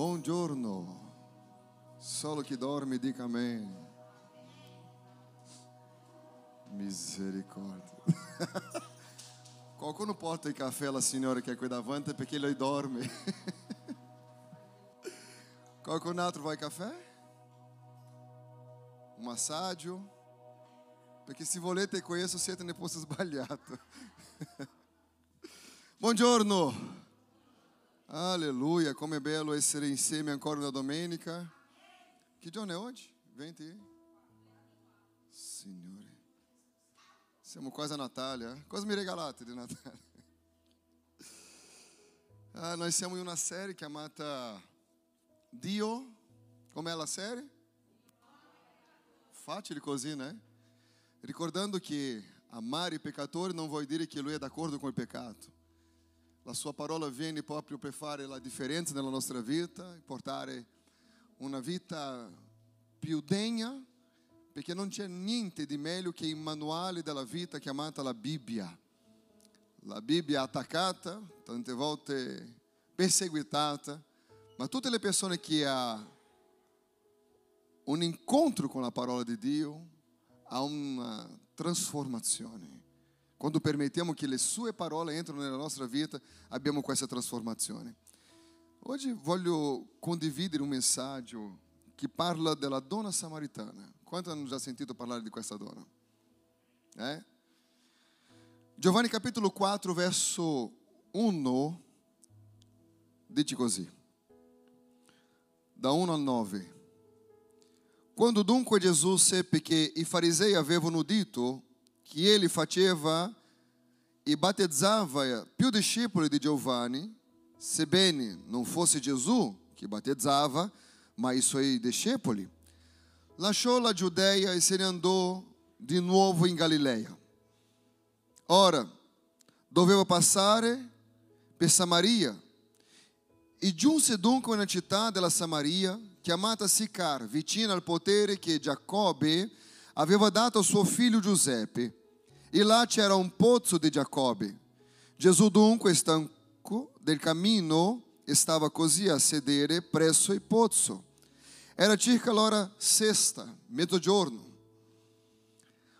Buongiorno. Solo chi dorme dica amen. Misericórdia. Qualcuno porta il caffè alla signora che è qui davanti perché lei dorme. Qualcun altro vai caffè? Un massaggio? Perché se volete questo siete nel posto sbagliato. Buongiorno. Alleluia, come è bello essere insieme ancora una domenica. Che giorno è oggi? 20? Signore. Siamo quasi a eh? Cosa mi regalate di Natale? Ah, nós siamo in una serie chiamata Dio. Com'è la serie? Facile così, né? Ricordando che amare i peccatori non vuol dire che lui è d'accordo con il peccato. La sua parola viene proprio per fare la differenza nella nostra vita, portare una vita più degna, perché non c'è niente di meglio che il manuale della vita chiamata la Bibbia. La Bibbia attaccata, tante volte perseguitata, ma tutte le persone che hanno un incontro con la parola di Dio ha una trasformazione. Quando permettiamo che le sue parole entrino nella nostra vita, abbiamo questa trasformazione. Oggi voglio condividere un messaggio che parla della donna samaritana. Quanti hanno già sentito parlare di questa donna? Eh? Giovanni capitolo 4, verso 1, dice così, da 1 al 9. Quando dunque Gesù seppe che i farisei avevano dito que ele faceva e battezzava più discepoli di Giovanni, sebbene non fosse Gesù che battezzava, ma i suoi discepoli, lasciò la Giudea e se ne andò di nuovo in Galileia. Ora, doveva passare per Samaria e giunse dunque una città della Samaria chiamata Sicar, vicina al potere che Giacobbe aveva dato a suo figlio Giuseppe. E lá c'era un pozzo di Giacobbe. Gesù dunque, stanco del cammino, stava così a sedere presso il pozzo. Era circa l'ora sesta, mezzogiorno.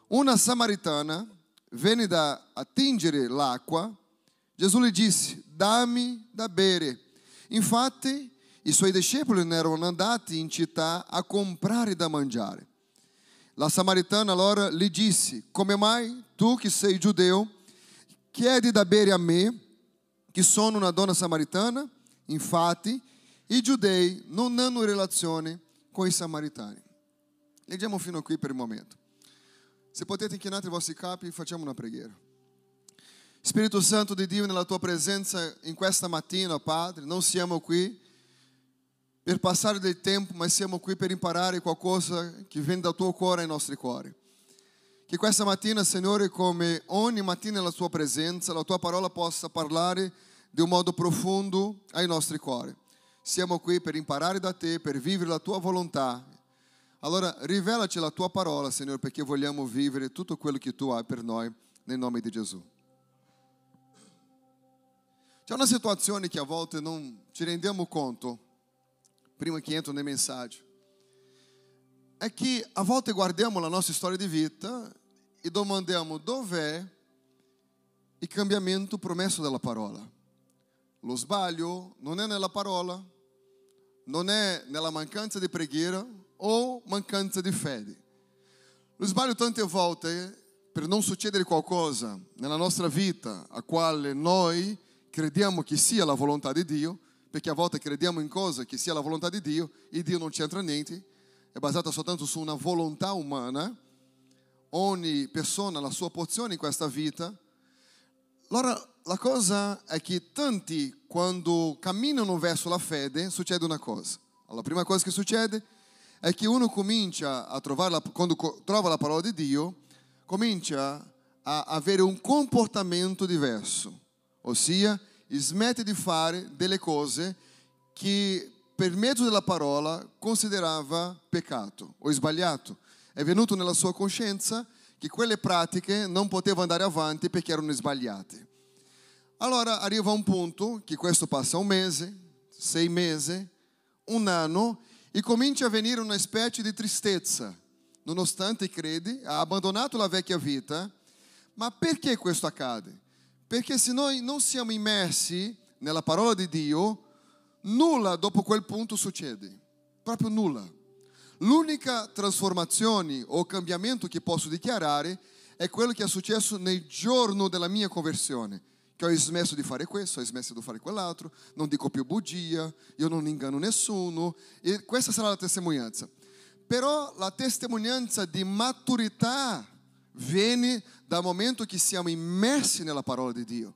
Una samaritana venne da attingere l'acqua. Gesù le disse: Dammi da bere. Infatti, i suoi discepoli erano andati in città a comprare da mangiare. La samaritana allora gli disse: Come mai tu che sei giudeo chiedi da bere a me, che sono una donna samaritana? Infatti, i giudei non hanno relazione con i samaritani. Leggiamo fino qui per il momento. Se potete inchinare i vostri capi, facciamo una preghiera. Spirito Santo di Dio, nella tua presenza in questa mattina, Padre, non siamo qui per passare del tempo, ma siamo qui per imparare qualcosa che viene dal tuo cuore ai nostri cuori. Che questa mattina, Signore, come ogni mattina nella tua presenza, la tua parola possa parlare di un modo profondo ai nostri cuori. Siamo qui per imparare da te, per vivere la tua volontà. Allora, rivelaci la tua parola, Signore, perché vogliamo vivere tutto quello che tu hai per noi, nel nome di Gesù. C'è una situazione che a volte non ci rendiamo conto prima che entro nel messaggio, è che a volte guardiamo la nostra storia di vita e domandiamo dov'è il cambiamento promesso dalla parola. Lo sbaglio non è nella parola, non è nella mancanza di preghiera o mancanza di fede. Lo sbaglio tante volte per non succedere qualcosa nella nostra vita a quale noi crediamo che sia la volontà di Dio, perché a volte crediamo in cose che sia la volontà di Dio e Dio non c'entra niente, è basata soltanto su una volontà umana. Ogni persona ha la sua porzione in questa vita. Allora la cosa è che tanti quando camminano verso la fede succede una cosa. La prima cosa che succede è che uno comincia a trovare, quando trova la parola di Dio, comincia a avere un comportamento diverso, ossia smette di fare delle cose che per mezzo della parola considerava peccato o sbagliato. È venuto nella sua coscienza che quelle pratiche non potevano andare avanti perché erano sbagliate. Allora arriva un punto che questo passa un mese, sei mesi, un anno e comincia a venire una specie di tristezza. Nonostante crede, ha abbandonato la vecchia vita. Ma perché questo accade? Perché se noi non siamo immersi nella parola di Dio, nulla dopo quel punto succede. Proprio nulla. L'unica trasformazione o cambiamento che posso dichiarare è quello che è successo nel giorno della mia conversione. Che ho smesso di fare questo, ho smesso di fare quell'altro, non dico più bugia, io non inganno nessuno. E questa sarà la testimonianza. Però la testimonianza di maturità viene dal momento che siamo immersi nella parola di Dio.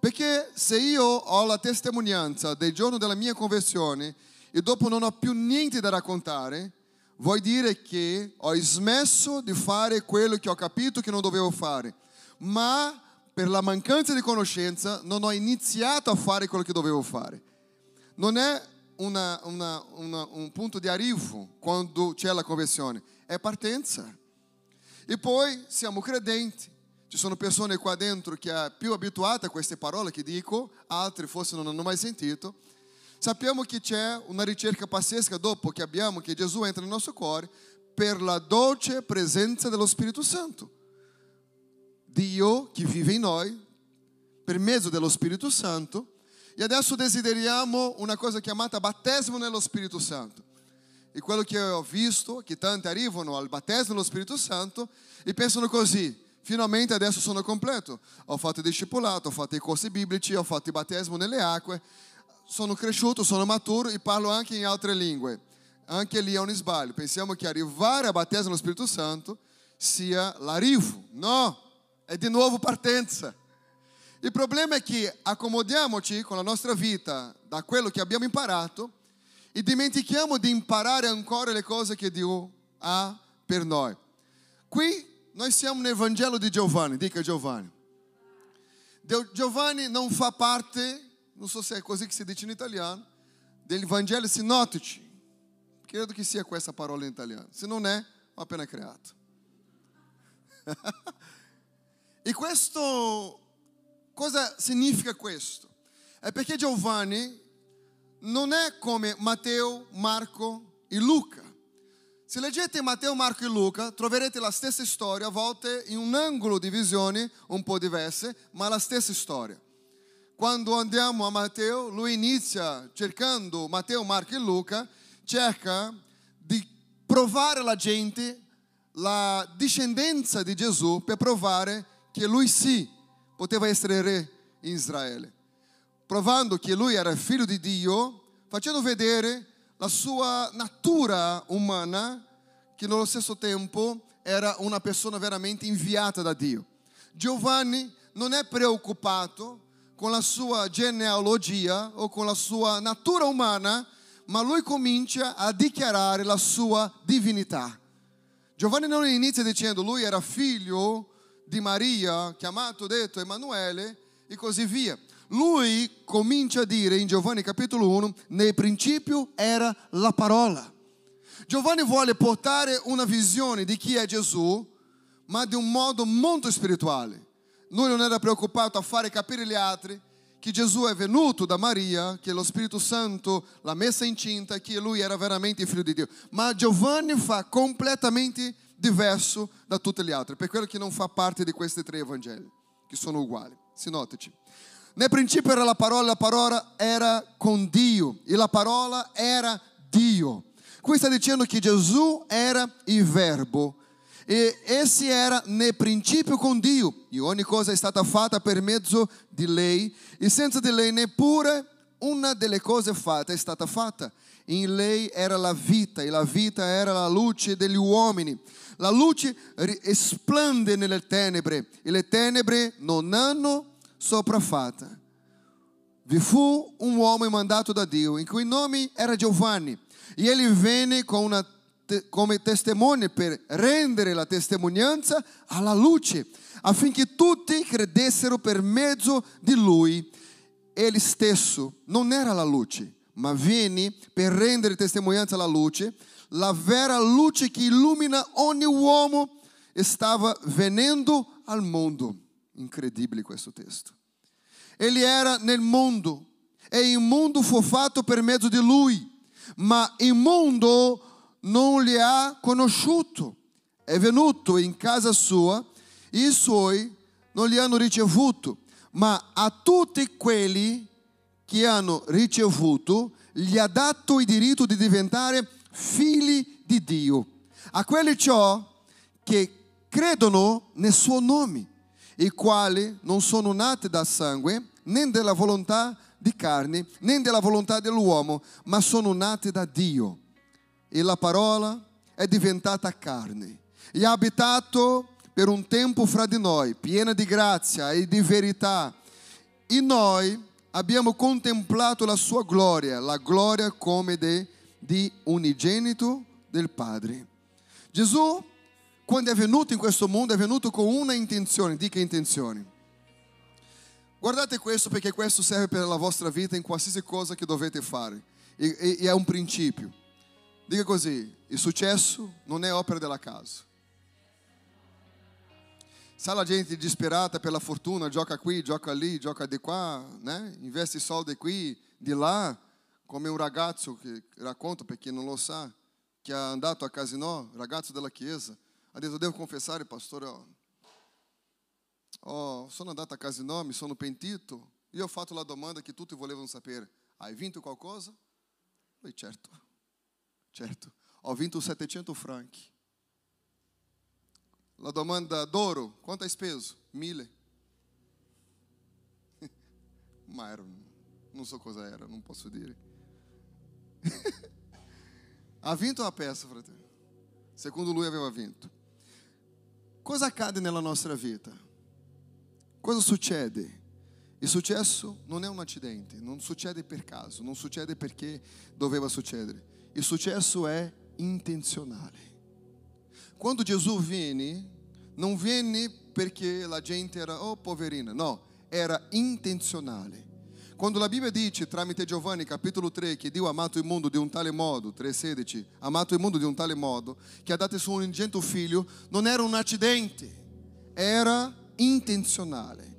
Perché se io ho la testimonianza del giorno della mia conversione e dopo non ho più niente da raccontare, vuol dire che ho smesso di fare quello che ho capito che non dovevo fare. Ma per la mancanza di conoscenza non ho iniziato a fare quello che dovevo fare. Non è una, una, una, un punto di arrivo quando c'è la conversione, è partenza. E poi siamo credenti. Ci sono persone qua dentro che è più abituate a queste parole che dico, altri forse non hanno mai sentito. Sappiamo che c'è una ricerca pazzesca dopo che abbiamo che Gesù entra nel nostro cuore per la dolce presenza dello Spirito Santo. Dio che vive in noi per mezzo dello Spirito Santo e adesso desideriamo una cosa chiamata battesimo nello Spirito Santo. E quello che ho visto, che tanti arrivano al battesimo nello Spirito Santo e pensano così, finalmente adesso sono completo. Ho fatto il discepolato, ho fatto i corsi biblici, ho fatto il battesimo nelle acque, sono cresciuto, sono maturo e parlo anche in altre lingue. Anche lì è un sbaglio. Pensiamo che arrivare a battesimo nello Spirito Santo sia l'arrivo. No, è di nuovo partenza. Il problema è che accomodiamoci con la nostra vita da quello che abbiamo imparato e dimentichiamo di imparare ancora le cose che Dio ha per noi. Qui noi siamo nel Vangelo di Giovanni, dica Giovanni. Giovanni non fa parte, non so se è così che si dice in italiano, degli Vangeli sinottici. Credo che sia questa parola in italiano. Se non è, ho appena creato. e questo Cosa significa questo? È perché Giovanni non è come Matteo, Marco e Luca. Se leggete Matteo, Marco e Luca, troverete la stessa storia, a volte in un angolo di visione un po' diverse, ma la stessa storia. Quando andiamo a Matteo, lui inizia cercando Matteo, Marco e Luca, cerca di provare alla gente la discendenza di Gesù per provare che lui sì poteva essere re in Israele, provando che lui era figlio di Dio, facendo vedere la sua natura umana, che nello stesso tempo era una persona veramente inviata da Dio. Giovanni non è preoccupato con la sua genealogia o con la sua natura umana, ma lui comincia a dichiarare la sua divinità. Giovanni non inizia dicendo lui era figlio di Maria, chiamato, detto Emanuele, e così via. Lui comincia a dire in Giovanni capitolo 1, nel principio era la parola. Giovanni vuole portare una visione di chi è Gesù, ma di un modo molto spirituale. Lui non era preoccupato a fare capire agli altri che Gesù è venuto da Maria, che lo Spirito Santo l'ha messa incinta, che lui era veramente il figlio di Dio. Ma Giovanni fa completamente diverso da tutte le altre, per quello che non fa parte di questi tre Vangeli, che sono uguali. Sinottici. Nel principio era la parola, la parola era con Dio e la parola era Dio. Qui sta dicendo che Gesù era il verbo e esse era nel principio con Dio e ogni cosa è stata fatta per mezzo di lei e senza di lei neppure una delle cose fatte è stata fatta. In lei era la vita e la vita era la luce degli uomini. La luce esplende nelle tenebre e le tenebre non hanno sopraffatta. Vi fu un uomo mandato da Dio, in cui nome era Giovanni, e egli venne con una, come per rendere la testimonianza alla luce, affinché tutti credessero per mezzo di lui. Egli stesso non era la luce, ma venne per rendere testimonianza alla luce la vera luce che illumina ogni uomo stava venendo al mondo. Incredibile questo testo. Ele era nel mondo e il mondo fu fatto per mezzo di lui, ma il mondo non li ha conosciuto. È venuto in casa sua, i suoi non li hanno ricevuto, ma a tutti quelli che hanno ricevuto gli ha dato il diritto di diventare figli di Dio. A quelli ciò che credono nel suo nome, i quali non sono nati da sangue, né della volontà di carne, né della volontà dell'uomo, ma sono nati da Dio. E la parola è diventata carne e ha abitato per un tempo fra di noi, piena di grazia e di verità. E noi abbiamo contemplato la sua gloria, la gloria come de, di unigenito del Padre. Gesù, quando è venuto in questo mondo, è venuto con una intenzione. Di che intenzione? Guardate questo perché questo serve per la vostra vita in qualsiasi cosa che dovete fare. E, e, e è un principio. Dica così, il successo non è opera della casa. Sai la gente disperata pela fortuna, gioca qui, gioca lì, gioca di qua, né? investe soldi qui, di là, come un ragazzo che racconta, per chi non lo sa, che ha andato a casino, ragazzo della chiesa, ha detto, devo confessare, pastore, oh, oh, sono andato a casino, mi sono pentito, e ho fatto la domanda che tutti volevano sapere, hai vinto qualcosa? Oi, certo, certo, ho vinto 700 franchi. La domanda d'oro, quanto hai speso? Mille. Ma era, non so cosa era, non posso dire. ha vinto a peça, fratello. Secondo lui aveva vinto. Cosa accade nella nostra vita? Cosa succede? Il successo non è un acidente, non succede per caso, non succede perché doveva succedere. Il successo è intenzionale. Quando Gesù viene, non viene perché la gente era, oh poverina, no, era intenzionale. Quando la Bibbia dice tramite Giovanni capitolo 3 che Dio ha amato il mondo di un tale modo, 3,16, ha amato il mondo di un tale modo, che ha dato il suo unigento figlio, non era un accidente, era intenzionale.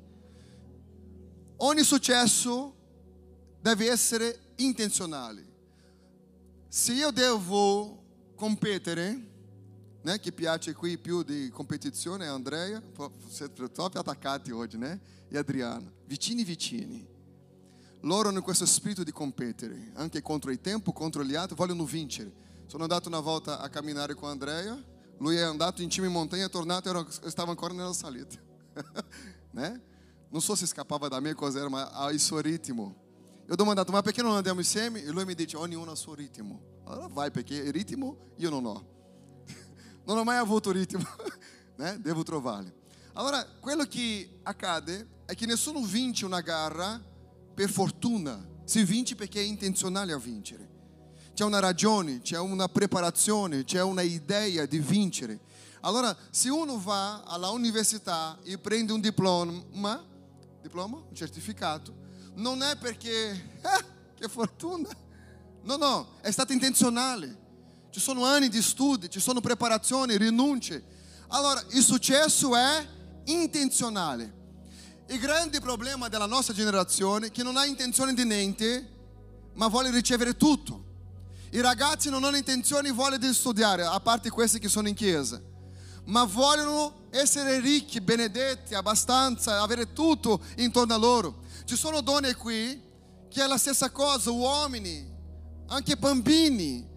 Ogni successo deve essere intenzionale. Se io devo competere, né, che piace qui più di competizione Andrea, siete proprio attaccati oggi, né? E Adriano, vicini vicini. Loro hanno questo spirito di competere, anche contro il tempo, contro gli altri, vogliono vincere. Sono andato una volta a camminare con Andrea, lui è andato in cima in montagna, è tornato e stava ancora nella salita. né? Non so se scappava da me cos'era, ma ha il suo ritmo. Eu ho domandato, ma perché non andiamo insieme? E lui mi dice, ognuno il suo ritmo. Allora vai, perché il ritmo io non ho. non ho mai avuto ritmo, né? devo trovarli. Allora, quello che accade è che nessuno vince una gara per fortuna, si vince perché è intenzionale a vincere. C'è una ragione, c'è una preparazione, c'è una idea di vincere. Allora, se uno va all'università e prende un diploma, diploma, un certificato, non è perché, eh, che fortuna. No, no, è stato intenzionale. Ci sono anni di studi, ci sono preparazioni, rinunce. Allora, il successo è intenzionale. Il grande problema della nostra generazione è che non ha intenzione di niente, ma vuole ricevere tutto. I ragazzi non hanno intenzione e di studiare, a parte questi che sono in chiesa, ma vogliono essere ricchi, benedetti, abbastanza, avere tutto intorno a loro. Ci sono donne qui che è la stessa cosa, uomini, anche bambini,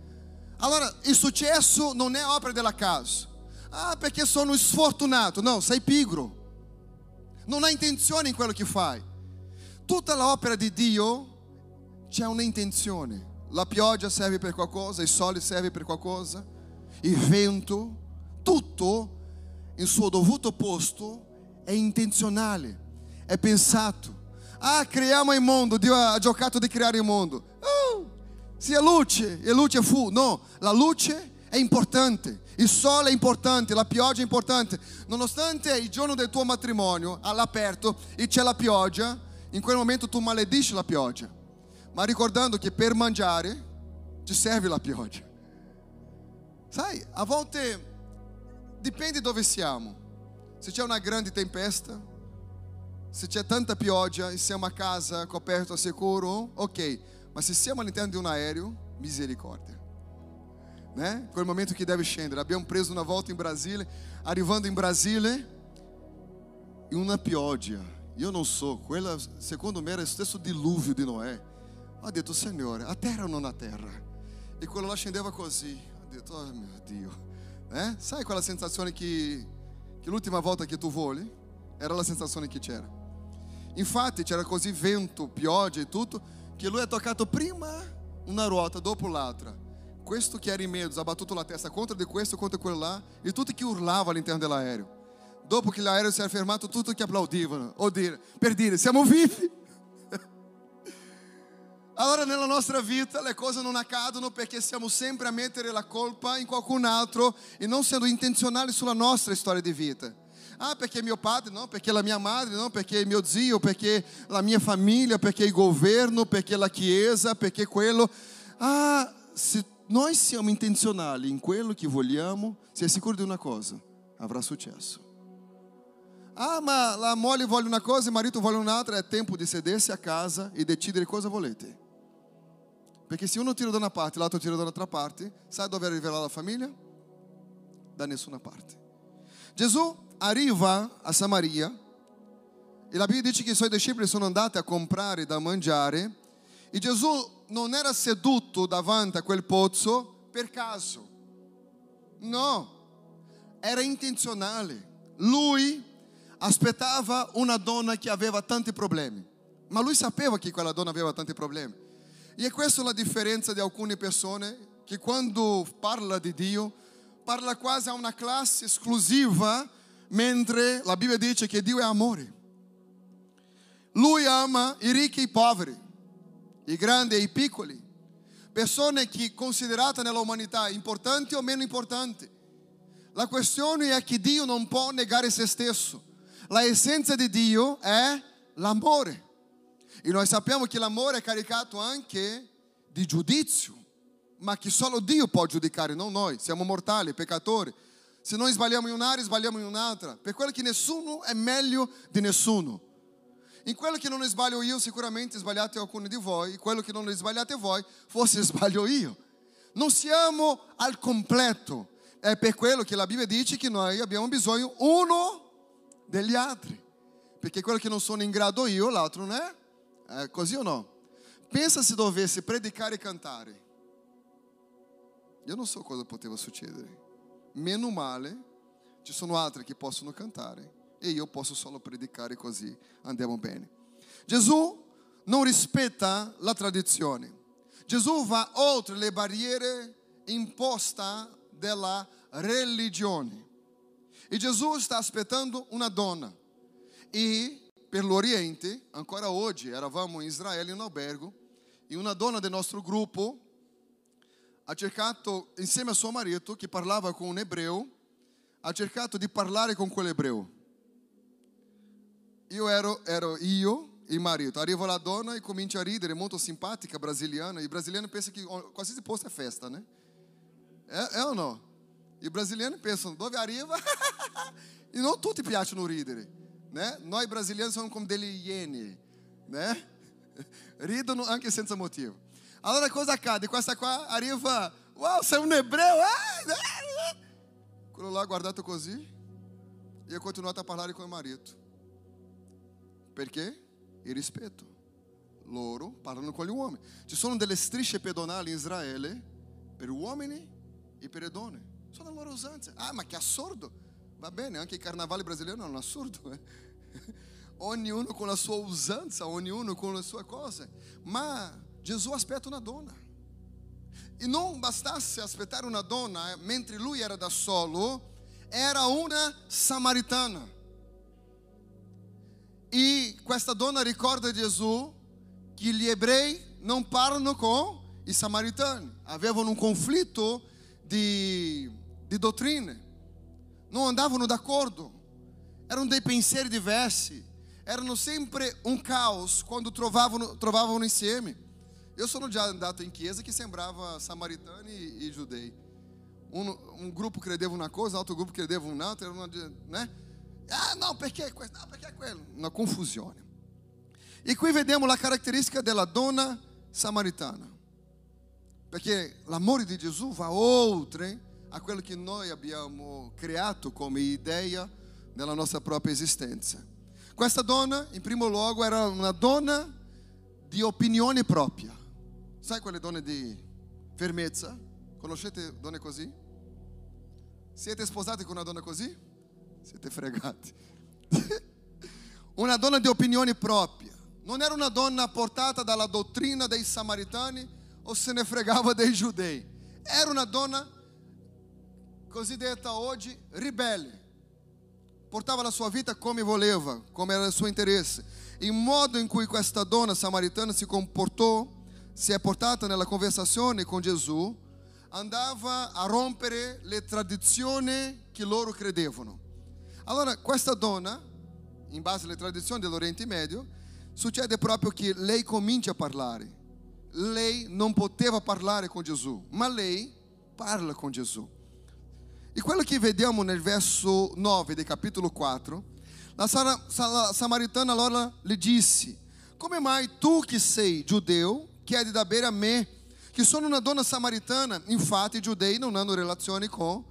allora, il successo non è opera della casa. Ah, perché sono sfortunato. No, sei pigro. Non hai intenzione in quello che fai. Tutta l'opera di Dio c'è una intenzione. La pioggia serve per qualcosa, il sole serve per qualcosa, il vento, tutto in suo dovuto posto è intenzionale, è pensato. Ah, creiamo il mondo, Dio ha giocato di creare il mondo. Uh, sia luce e luce fu. No, la luce è importante, il sole è importante, la pioggia è importante. Nonostante il giorno del tuo matrimonio all'aperto e c'è la pioggia, in quel momento tu maledisci la pioggia. Ma ricordando che per mangiare ti serve la pioggia. Sai, a volte dipende dove siamo. Se c'è una grande tempesta, se c'è tanta pioggia e siamo a casa coperto a sicuro, ok. Ma se siamo all'interno di un aereo, misericórdia. Né? Quel momento que deve scendere. Abbiamo preso una volta in Brasile, arrivando in Brasile, in una pioggia. Io non so, quella secondo me era lo stesso diluvio di Noè. Ho detto, Signore, a terra o non a terra? E quello là scendeva così. Ho detto, oh mio Dio. Eh? Sai quella sensazione che, che l'ultima volta che tu voli? Era la sensazione che c'era. Infatti c'era così vento, pioggia e tutto, che lui ha toccato prima una ruota, dopo l'altra. Questo che era in mezzo ha battuto la testa contro di questo, contro quello là, e tutti che urlava all'interno dell'aereo. Dopo che l'aereo si era fermato, tutti che applaudivano, o dire, per dire, siamo vivi. Allora nella nostra vita le cose non accadono perché siamo sempre a mettere la colpa in qualcun altro e non sendo intenzionali sulla nostra storia di vita. Ah, perché mio padre, não, perché la mia madre, não, perché mio zio, perché la mia famiglia, perché il governo, perché la chiesa, perché quello. Ah, se nós siamo intenzionali in quello che vogliamo, è sicuro di una cosa, avrà successo. Ah, ma la moglie vuole una cosa e il marito vuole un'altra, è tempo di sedersi a casa e decidere cosa volete. Perché se uno tira da una parte e l'altro tira da un'altra parte, sai dove arriverà la famiglia? Da nessuna parte. Gesù arriva a Samaria e la Bibbia dice che i suoi discepoli sono andati a comprare da mangiare e Gesù non era seduto davanti a quel pozzo per caso. No, era intenzionale. Lui aspettava una donna che aveva tanti problemi, ma lui sapeva che quella donna aveva tanti problemi. E è questa la differenza di alcune persone che quando parla di Dio parla quasi a una classe esclusiva, mentre la Bibbia dice che Dio è amore. Lui ama i ricchi e i poveri, i grandi e i piccoli, persone che considerate nella umanità importanti o meno importanti. La questione è che Dio non può negare se stesso. La essenza di Dio è l'amore. E noi sappiamo che l'amore è caricato anche di giudizio, ma che solo Dio può giudicare, non noi. Siamo mortali, peccatori. Se noi sbagliamo in un'area, sbagliamo in un'altra. Per quello che nessuno è meglio di nessuno. In quello che non sbaglio io, sicuramente sbagliate alcuni di voi. In quello che non sbagliate voi, forse sbaglio io. Non siamo al completo. È per quello che la Bibbia dice che noi abbiamo bisogno uno degli altri. Perché quello che non sono in grado io, l'altro non è. È così o no? Pensa se dovessi predicare e cantare. Io non so cosa poteva succedere. Meno male, ci sono altri che possono cantare e io posso solo predicare così andiamo bene. Gesù non rispetta la tradizione. Gesù va oltre le barriere imposte dalla religione. E Gesù sta aspettando una donna. E per l'Oriente, ancora oggi, eravamo in Israele in un albergo e una donna del nostro gruppo ha cercato, insieme a suo marito, che parlava con un ebreo, ha cercato di parlare con quell'ebreo. Eu era, era eu e marido. Arrivo a dona e comente a líder, muito simpática, brasiliana. E brasileiro pensa que quase esse posto é festa, né? É, é ou não? E brasileiro pensa, dove arriva? e não tudo piace no líder, né? Nós brasileiros somos como dele iene, né? Rido não anche senza motivo. Allora coisa accade? Questa qua arriva, uau, sei é um hebreu, ah! É? Quello lá guardato così e continuato a parlare com o marido. Perché? Il rispetto. Loro parlano con gli uomini. Ci sono delle strisce pedonali in Israele per uomini e per donne. Sono loro usanze. Ah, ma che assurdo! Va bene, anche il carnavale brasiliano è un assurdo. Eh? Ognuno con la sua usanza, ognuno con le sue cose. Ma Gesù aspetta una donna. E non bastasse aspettare una donna eh, mentre lui era da solo, era una samaritana. E questa donna ricorda Gesù che gli ebrei non parlano con i samaritani, avevano un conflitto di, di dottrine non andavano d'accordo, erano dei pensieri diversi, erano sempre un caos quando trovavano, trovavano insieme. Eu sono già andato in chiesa che sembrava samaritani e, e giudei. Um, um, grupo credeva uma coisa, outro grupo credeva un'altra, uma, né? Ah, não, perché questo? No, perché quello? Una confusione. E qui vediamo la caratteristica della donna samaritana. Perché l'amore di Gesù va oltre a quello che noi abbiamo creato come idea nella nostra propria esistenza. Questa donna, in primo luogo, era una donna di opinione propria. Sai quelle donne di fermezza? Conoscete donne così? Siete sposati con una donna così? Siete fregati. una donna di opinione propria. Non era una donna portata dalla dottrina dei samaritani o se ne fregava dei giudei. Era una donna cosiddetta oggi ribelle. Portava la sua vita come voleva, come era il suo interesse. Il modo in cui questa donna samaritana si comportò, si è portata nella conversazione con Gesù, andava a rompere le tradizioni che loro credevano. Allora, questa donna, in base alle tradizioni dell'Oriente Medio, succede proprio che lei comincia a parlare. Lei non poteva parlare con Gesù, ma lei parla con Gesù. E quello che vediamo nel verso 9 del capitolo 4, la, samaritana allora le disse: Come mai tu che sei giudeu chiedi da bere a me, che sono una donna samaritana? Infatti i giudei non hanno relazioni con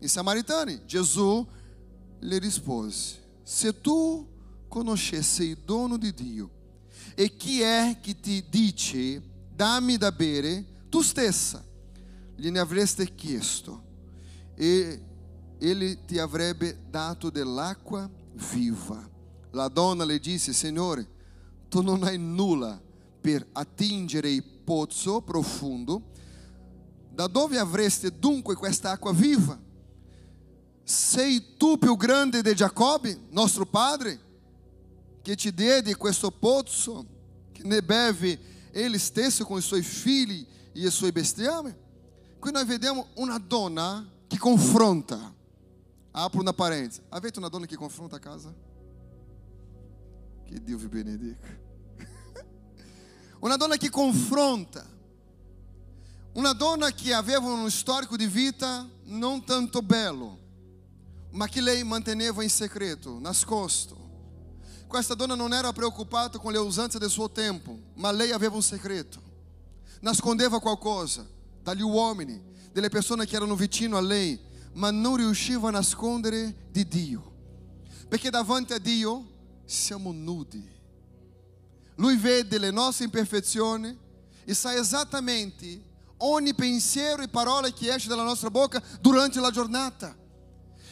i samaritani. Gesù le rispose: Se tu conoscesse il dono di Dio e chi è che ti dice dammi da bere, tu stessa gliene avreste chiesto e ele ti avrebbe dato dell'acqua viva. La donna le disse, Signore, tu non hai nulla per attingere il pozzo profondo, da dove avreste dunque questa acqua viva? Sei tu più grande di Giacobbe, nostro padre, che ti diede questo pozzo, che ne beve ele stesso com os seus filhos e as suas bestiame? Qui noi vediamo una donna che confronta. Apro una parêntese. Avete una donna che confronta a casa? Che Dio vi benedica. Una donna che confronta. Una donna che aveva um histórico de vita não tanto bello, ma che lei manteneva in segreto, nascosto. Questa donna non era preoccupata con le usanze del suo tempo, ma lei aveva un segreto. Nascondeva qualcosa dagli uomini, delle persone che erano vicino a lei, ma non riusciva a nascondere di Dio. Perché davanti a Dio siamo nudi. Lui vede le nostre imperfezioni e sa esattamente ogni pensiero e parola che esce dalla nostra bocca durante la giornata.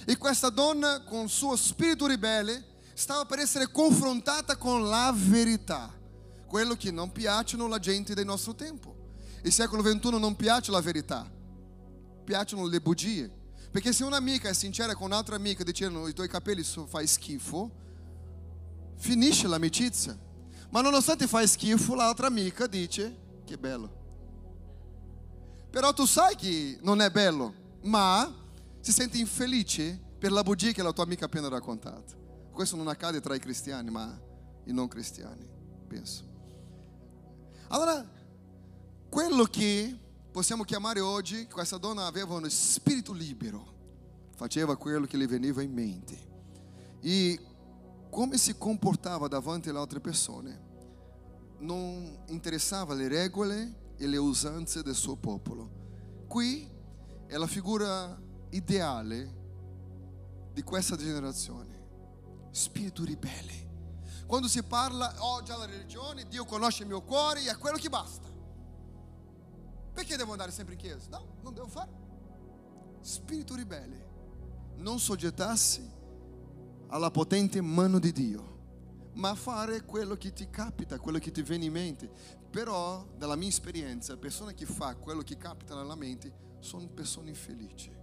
E questa donna, con il suo spirito ribelle, stava per essere confrontata con la verità, quello che non piacciono la gente del nostro tempo. Il secolo XXI non piace la verità, piacciono le bugie. Perché se un'amica è sincera con un'altra amica dicendo i tuoi capelli fa schifo, finisce l'amicizia. Ma nonostante fa schifo, l'altra amica dice che bello. Però tu sai che non è bello, ma si sente infelice per la bugia che la tua amica appena raccontato. Questo non accade tra i cristiani, ma i non cristiani, penso. Allora, quello che possiamo chiamare oggi, questa donna aveva uno spirito libero, faceva quello che le veniva in mente. E come si comportava davanti alle altre persone non interessava le regole e le usanze del suo popolo. Qui è la figura ideale di questa generazione. Spirito ribelle. Quando si parla oggi alla religione, Dio conosce il mio cuore e è quello che basta. Perché devo andare sempre in chiesa? No, non devo fare. Spirito ribelle. Non soggettarsi alla potente mano di Dio, ma fare quello che ti capita, quello che ti viene in mente. Però, dalla mia esperienza, persone che fa quello che capita nella mente sono persone infelici.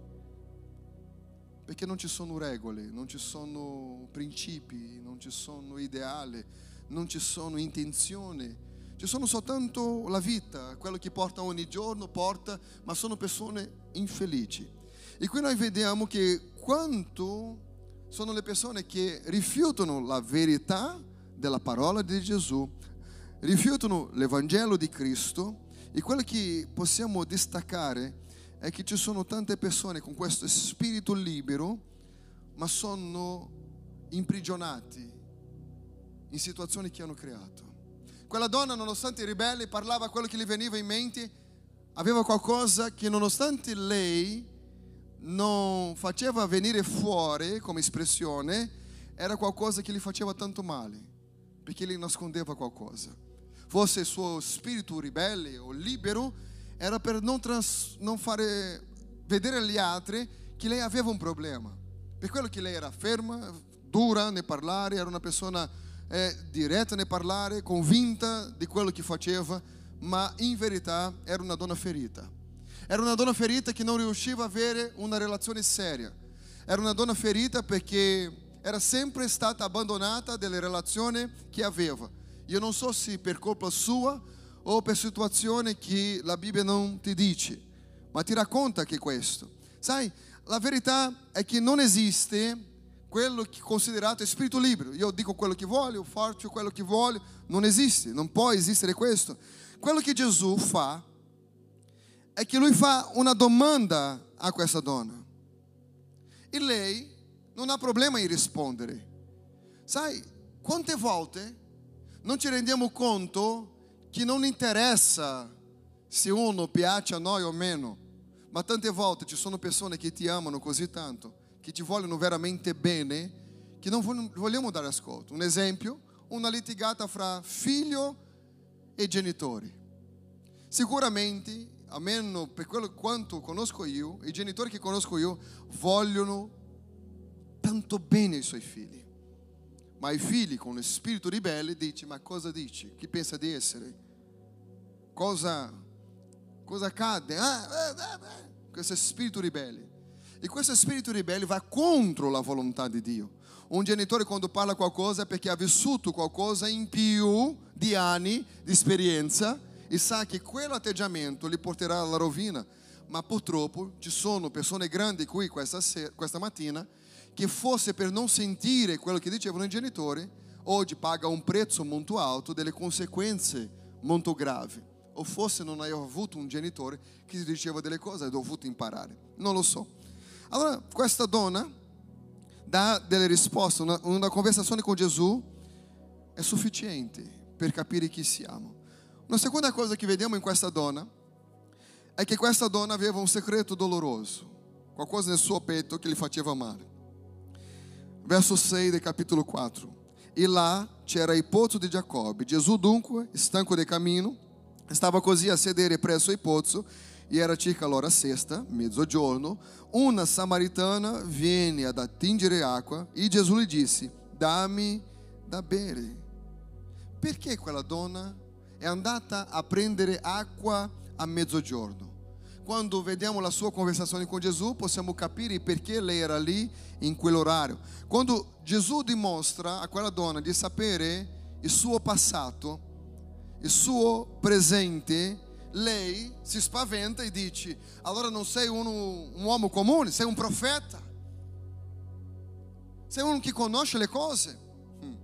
Perché non ci sono regole, non ci sono principi, non ci sono ideali, non ci sono intenzioni ci sono soltanto la vita, quello che porta ogni giorno, porta, ma sono persone infelici. E qui noi vediamo che quanto sono le persone che rifiutano la verità della parola di Gesù, rifiutano l'Evangelo di Cristo e quello che possiamo destaccare è che ci sono tante persone con questo spirito libero, ma sono imprigionati in situazioni che hanno creato. Quella donna, nonostante ribelle, parlava quello che gli veniva in mente aveva qualcosa che nonostante lei non faceva venire fuori come espressione, era qualcosa che gli faceva tanto male, perché lei nascondeva qualcosa. Fosse il suo spirito ribelle o libero, era per non, trans, non fare vedere agli altri che lei aveva un problema. Per quello che lei era ferma, dura nel parlare, era una persona eh, diretta nel parlare, convinta di quello che faceva, ma in verità era una donna ferita. Era una donna ferita che non riusciva a avere una relazione seria. Era una donna ferita perché era sempre stata abbandonata dalle relazioni che aveva. Io non so se per colpa sua o per situazioni che la Bibbia non ti dice, ma ti racconta che questo. Sai, la verità è che non esiste quello che è considerato spirito libero. Io dico quello che voglio, faccio quello che voglio. Non esiste, non può esistere questo. Quello che Gesù fa è che lui fa una domanda a questa donna. E lei non ha problema in rispondere. Sai, quante volte non ci rendiamo conto che non interessa se uno piace a noi o meno, ma tante volte ci sono persone che ti amano così tanto, che ti vogliono veramente bene, che non vogliamo dare ascolto. Un esempio, una litigata fra figlio e genitori. Sicuramente, almeno per quello quanto conosco io, i genitori che conosco io vogliono tanto bene i suoi figli. Ma i figli con lo spirito ribelle dici, ma cosa dici? Chi pensa di essere? Cosa, cosa accade? Ah, ah, ah, questo spirito ribelle. E questo spirito ribelle va contro la volontà di Dio. Un genitore quando parla qualcosa è perché ha vissuto qualcosa in più di anni di esperienza e sa che quell'atteggiamento li porterà alla rovina. Ma purtroppo ci sono persone grandi qui questa, sera, questa mattina che fosse per non sentire quello che dicevano i genitori, oggi paga un prezzo molto alto delle conseguenze molto gravi. O forse non hai avuto un genitore che ti diceva delle cose hai dovuto imparare. Non lo so. Allora, questa donna dà delle risposte, una, una conversazione con Gesù è sufficiente per capire chi siamo. Una seconda cosa che vediamo in questa donna è che questa donna aveva un segreto doloroso, qualcosa nel suo petto che gli faceva male verso 6 del capítulo 4. E lá c'era il pozzo di Giacobbe. Gesù dunque, stanco del cammino, stava così a sedere presso il pozzo e era circa l'ora sesta, mezzogiorno, una samaritana viene ad attingere acqua e Gesù gli disse, dammi da bere. Perché quella donna è andata a prendere acqua a mezzogiorno? Quando vediamo la sua conversazione con Gesù, possiamo capire perché lei era lì in quell'orario. Quando Gesù dimostra a quella donna di sapere il suo passato, il suo presente, lei si spaventa e dice: Allora non sei uno, un uomo comune, sei un profeta. Sei uno che conosce le cose. Hmm.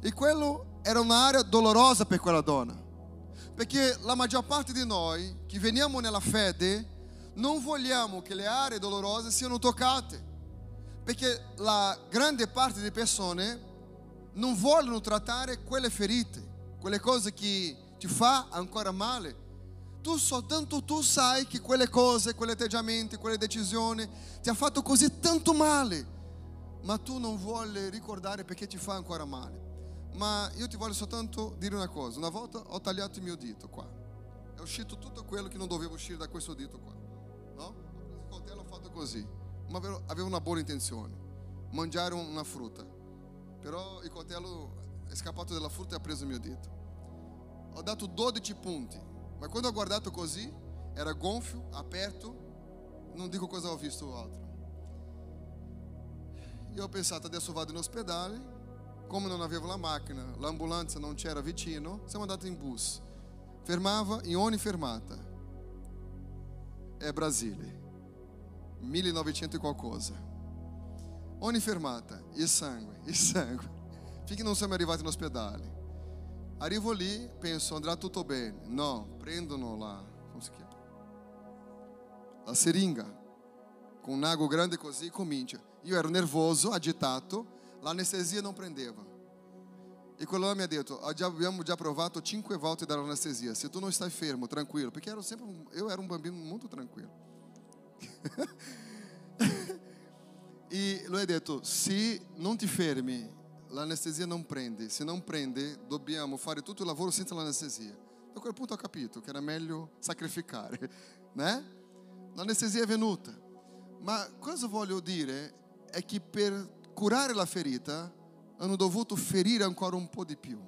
E quello era un'area dolorosa per quella donna. Perché la maggior parte di noi che veniamo nella fede non vogliamo che le aree dolorose siano toccate. Perché la grande parte delle persone non vogliono trattare quelle ferite, quelle cose che ti fa ancora male. Tu soltanto tu sai che quelle cose, quegli atteggiamenti, quelle decisioni ti hanno fatto così tanto male, ma tu non vuoi ricordare perché ti fa ancora male. Ma io ti voglio soltanto dire una cosa. Una volta ho tagliato il mio dito qua. È uscito tutto quello che non doveva uscire da questo dito qua. No? Ho preso il coltello e ho fatto così. Ma avevo una buona intenzione. Mangiare una frutta. Però il coltello è scappato dalla frutta e ha preso il mio dito. Ho dato 12 punti. Ma quando ho guardato così, era gonfio, aperto. Non dico cosa ho visto altro. Io ho pensato adesso vado in ospedale come non avevo la macchina, l'ambulanza non c'era vicino, siamo andati in bus. Fermava in ogni fermata. È Brasile. 1900 e qualcosa. Ogni fermata, il sangue, il sangue. Finché non siamo arrivati in ospedale. Arrivo lì, penso andrà tutto bene. No, prendono la, come si chiama? La seringa com um ago grande così comincia. Io ero nervoso, agitato, l'anestesia non prendeva. E quello mi ha detto, "Ah, già- abbiamo già provato cinque volte dall'anestesia, se tu non stai fermo, tranquillo, perché ero sempre io ero un bambino molto tranquillo. e lui ha detto, se non ti fermi, l'anestesia non prende, se non prende dobbiamo fare tutto il lavoro senza l'anestesia. A quel punto ho capito che era meglio sacrificare, né? L'anestesia è venuta. Ma cosa voglio dire è che per curare la ferita hanno dovuto ferire ancora un po' di più,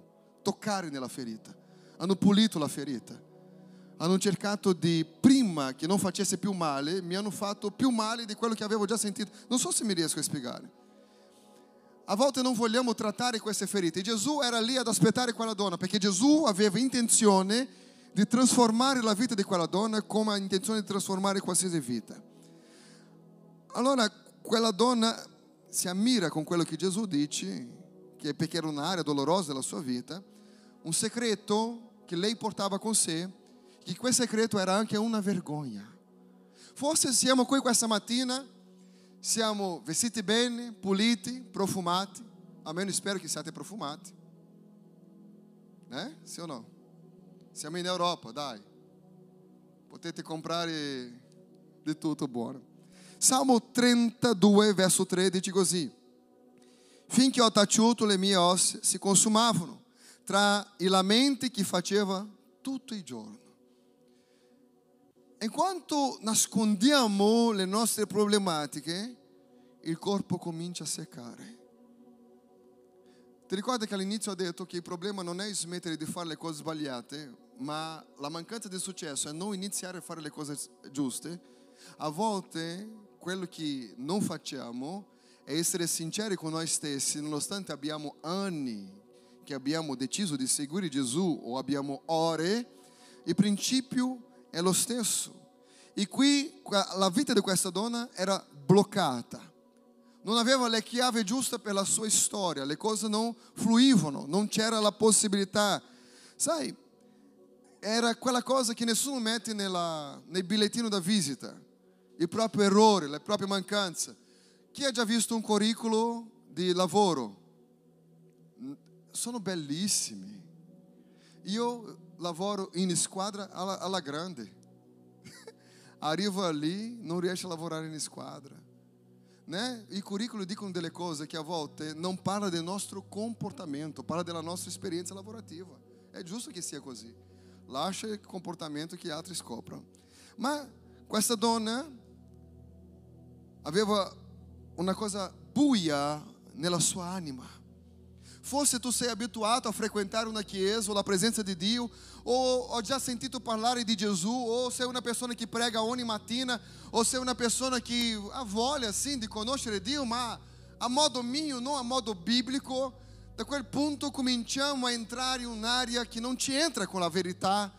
toccare nella ferita, hanno pulito la ferita, hanno cercato di, prima che non facesse più male, mi hanno fatto più male di quello che avevo già sentito. Non so se mi riesco a spiegare. A volte non vogliamo trattare queste ferite. Gesù era lì ad aspettare quella donna perché Gesù aveva intenzione di trasformare la vita di quella donna come ha intenzione di trasformare qualsiasi vita. Allora quella donna si ammira con quello che Gesù dice, che perché era un'area dolorosa della sua vita, un segreto che lei portava con sé, che quel segreto era anche una vergogna. Forse siamo qui questa mattina, siamo vestiti bene, puliti, profumati, almeno spero che siate profumati. Eh? Sì o no? Siamo in Europa, dai. Potete comprare di tutto buono. Salmo 32, verso 3 dice così: Finché ho taciuto, le mie ossa si consumavano tra i lamenti che faceva tutto il giorno. Enquanto nascondiamo le nostre problematiche, il corpo comincia a seccare. Ti ricordi che all'inizio ho detto che il problema non è smettere di fare le cose sbagliate, ma la mancanza di successo è non iniziare a fare le cose giuste? A volte quello che non facciamo è essere sinceri con noi stessi, nonostante abbiamo anni che abbiamo deciso di seguire Gesù o abbiamo ore, il principio è lo stesso. E qui la vita di questa donna era bloccata. Non aveva le chiavi giuste per la sua storia, le cose non fluivano, non c'era la possibilità. Sai, era quella cosa che nessuno mette nella, nel bigliettino da visita, il proprio errore, le proprie mancanze. Chi ha già visto un curriculum di lavoro? Sono bellissimi. Io lavoro in squadra alla, alla grande. Arrivo lì, non riesce a lavorare in squadra. Né? I currículos dicono delle cose che a volte non parla del nostro comportamento, parla della nostra esperienza lavorativa. È giusto che sia così. Lascia il comportamento che altri scoprono. Ma questa donna aveva una cosa buia nella sua anima. Forse tu sei abituato a frequentare una chiesa ou la presenza di Dio, ou ho già sentito parlare di Gesù, ou sei una persona che prega ogni mattina, ou sei una persona che ha voglia assim di conoscere Dio, ma a modo mio, non a modo biblico. Da quel punto cominciamo a entrare in un'area che non ci entra con la verità.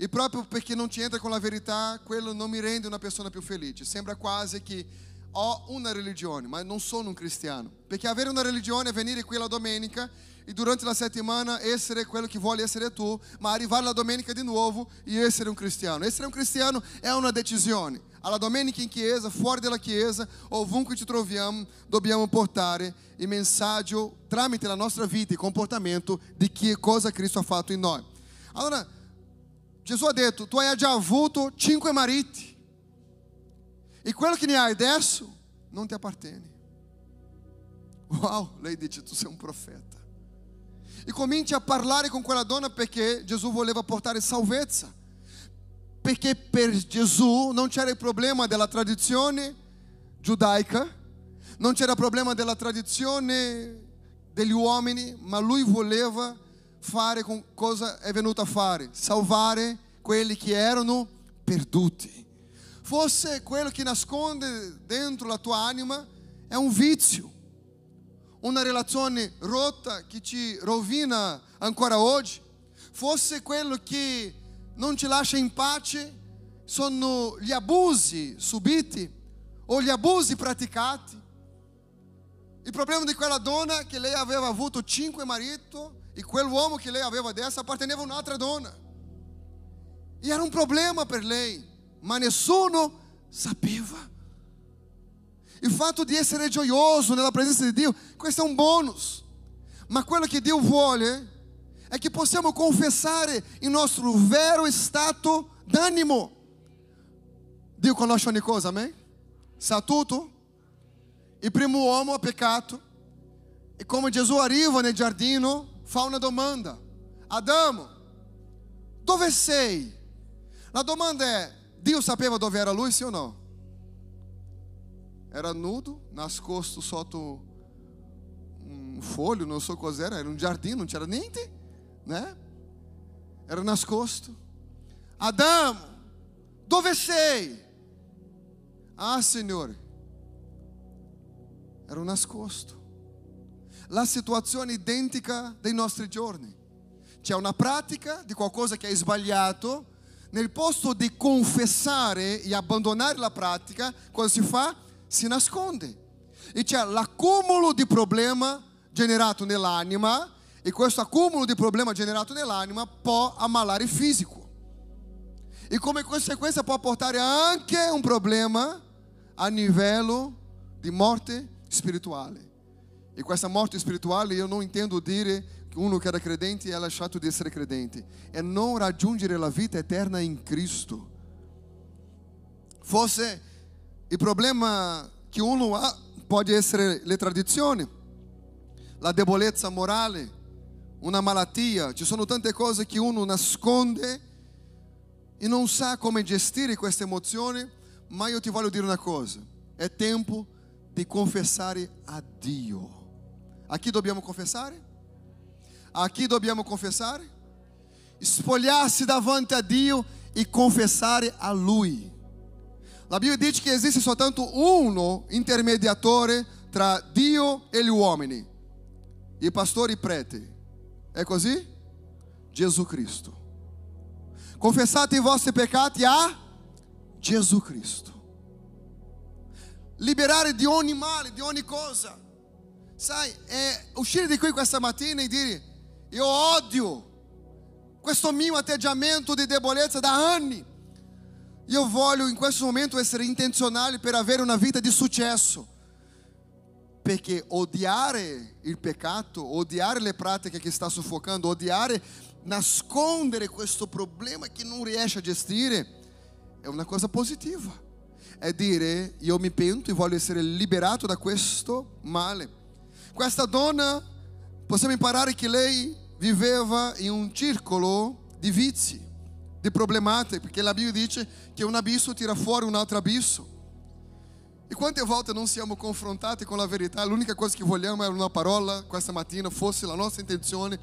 E proprio perché non ci entra con la verità, quello non mi rende una persona più felice. Sembra quasi che ho una religione, ma non sono un cristiano. Perché avere una religione è venire qui la domenica e durante la settimana essere quello che vuole essere tu, ma arrivare la domenica di nuovo e essere un cristiano. Essere un cristiano è una decisione. Alla domenica in chiesa, fuori dalla chiesa, ovunque ci troviamo, dobbiamo portare il messaggio tramite la nostra vita e comportamento di che cosa Cristo ha fatto in noi. Allora, Gesù ha detto, tu hai già avuto cinque mariti. E quello che ne hai adesso non ti appartiene. Uau, lei dice, tu sei un profeta. E cominci a parlare con quella donna perché Gesù voleva portare salvezza. Perché per Gesù non c'era problema della tradizione giudaica, non c'era problema della tradizione degli uomini, ma lui voleva fare con cosa è venuto a fare, salvare quelli che erano perduti. Forse quello che nasconde dentro la tua anima è un vizio, una relazione rotta che ti rovina ancora oggi. Forse quello che non ti lascia in pace sono gli abusi subiti o gli abusi praticati. Il problema di quella donna è che lei aveva avuto cinque mariti e quell'uomo che lei aveva adesso apparteneva a un'altra donna. E era un problema per lei, ma nessuno sapeva. Il fatto di essere gioioso nella presenza di Dio, questo è un bônus. Ma quello che Dio vuole è che possiamo confessare il nostro vero stato d'animo. Dio conosce ogni cosa, amém? Sa tutto. Il primo uomo ha peccato. E come Gesù arriva nel giardino, fa una domanda. Adamo, dove sei? La domanda è, Dio sapeva dove era lui, sì o no? Era nudo, nascosto sotto um folho, não so cos'era, era um jardim, não tinha niente, né? Era nascosto. Adamo, dove sei? Ah, Signore, era un nascosto. La situazione identica dei nostri giorni. C'è una pratica di qualcosa che è sbagliato, nel posto di confessare e abbandonare la pratica, cosa si fa? Si nasconde. E c'è l'accumulo di problema generato nell'anima e questo accumulo di problema generato nell'anima può ammalare il fisico. E come conseguenza può portare anche un problema a livello di morte spirituale. E questa morte spirituale io non intendo dire uno che era credente è lasciato di essere credente, è non raggiungere la vita eterna in Cristo. Forse il problema che uno ha può essere le tradizioni, la debolezza morale, una malattia, ci sono tante cose che uno nasconde e non sa come gestire queste emozioni, ma io ti voglio dire una cosa, è tempo di confessare a Dio. A chi dobbiamo confessare? A chi dobbiamo confessare? Spogliarsi davanti a Dio e confessare a Lui. La Bibbia dice che esiste soltanto uno intermediatore tra Dio e gli uomini, i pastori e preti. È così? Gesù Cristo. Confessate i vostri peccati a Gesù Cristo. Liberare di ogni male, di ogni cosa. Sai, è uscire di qui questa mattina e dire, io odio questo mio atteggiamento di debolezza da anni. Io voglio in questo momento essere intenzionale per avere una vita di successo. Perché odiare il peccato, odiare le pratiche che sta soffocando, odiare nascondere questo problema che non riesce a gestire, è una cosa positiva. È dire, io mi pento e voglio essere liberato da questo male. Questa donna, possiamo imparare che lei viveva in un circolo di vizi, di problematiche, perché la Bibbia dice che un abisso tira fuori un altro abisso. E quante volte non siamo confrontati con la verità? L'unica cosa che vogliamo è una parola questa mattina, fosse la nostra intenzione,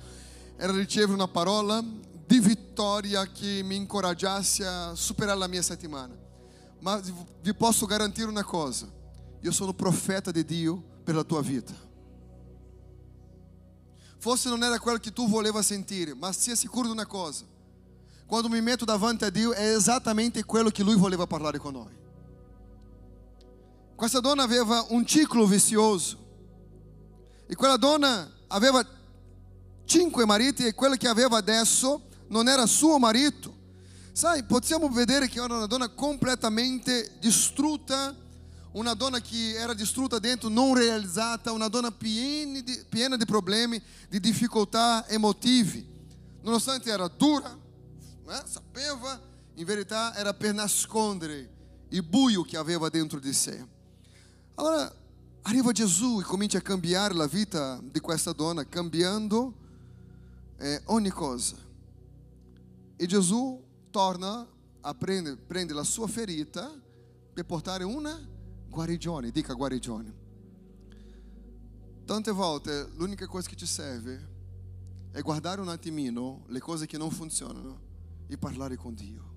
era ricevere una parola di vittoria che mi incoraggiasse a superare la mia settimana. Ma vi posso garantire una cosa: io sono profeta di Dio per la tua vita. Forse non era quello che tu voleva sentire, ma sia sicuro di una cosa: quando mi metto davanti a Dio è esattamente quello che Lui voleva parlare con noi. Questa donna aveva un ciclo vizioso e quella donna aveva cinque mariti e quello che aveva adesso non era suo marito. Sai, possiamo vedere che era una donna completamente distrutta, una donna che era distrutta dentro, non realizzata, una donna piena di, piena di problemi, di difficoltà emotive. Nonostante era dura, né? sapeva, in verità era per nascondere il buio che aveva dentro di sé. Allora arriva Gesù e comincia a cambiare la vita di questa donna, cambiando eh, ogni cosa. E Gesù torna a prendere, prende la sua ferita per portare una guarigione, dica guarigione. Tante volte l'unica cosa che ci serve è guardare un attimino le cose che non funzionano e parlare con Dio.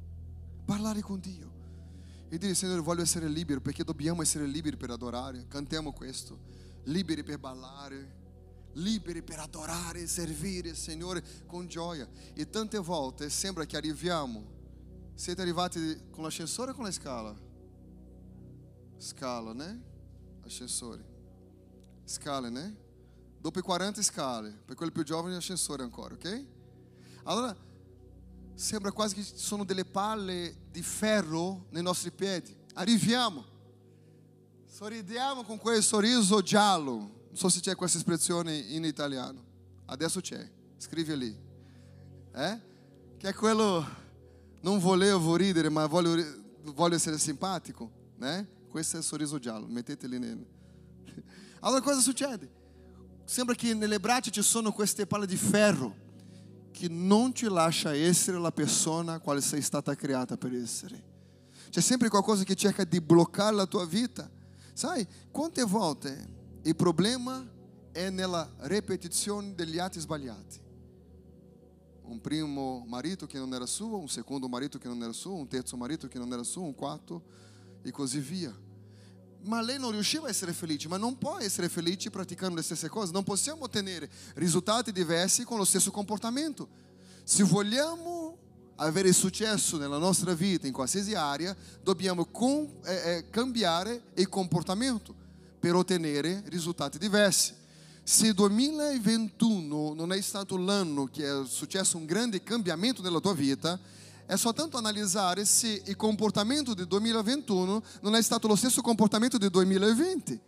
Parlare con Dio. E dire, Signore, voglio essere libero perché dobbiamo essere liberi per adorare. Cantiamo questo. Liberi per ballare, liberi per adorare e servire il Signore con gioia. E tante volte sembra che arriviamo. Siete arrivati con l'ascensore o con la scala? Scala, né? Ascensore. Scale, né? Dopo 40 scale. Per quelli più giovani ascensore ancora, ok? Allora, sembra quasi che ci sono delle palle di ferro nei nostri piedi. Arriviamo. Sorridiamo con quel sorriso giallo. Non so se c'è questa espressione in italiano. Adesso c'è, scrivi lì. Eh? Che è quello, non volevo ridere, ma voglio, voglio essere simpatico, né? Questo è il sorriso giallo, metteteli nel... Allora cosa succede? Sembra che nelle braccia ci sono queste palle di ferro che non ti lascia essere la persona quale sei stata creata per essere. C'è sempre qualcosa che cerca di bloccare la tua vita. Sai, quante volte il problema è nella ripetizione degli atti sbagliati? Un primo marito che non era suo, un secondo marito che non era suo, un terzo marito che non era suo, un quarto e così via. Ma lei non riusciva a essere felice, ma non può essere felice praticando le stesse cose. Non possiamo ottenere risultati diversi con lo stesso comportamento. Se vogliamo avere successo nella nostra vita in qualsiasi area, dobbiamo com, eh, eh, cambiare il comportamento per ottenere risultati diversi. Se 2021 non è stato l'anno che è successo un grande cambiamento nella tua vita, è soltanto analizzare se il comportamento di 2021 non è stato lo stesso comportamento di 2020.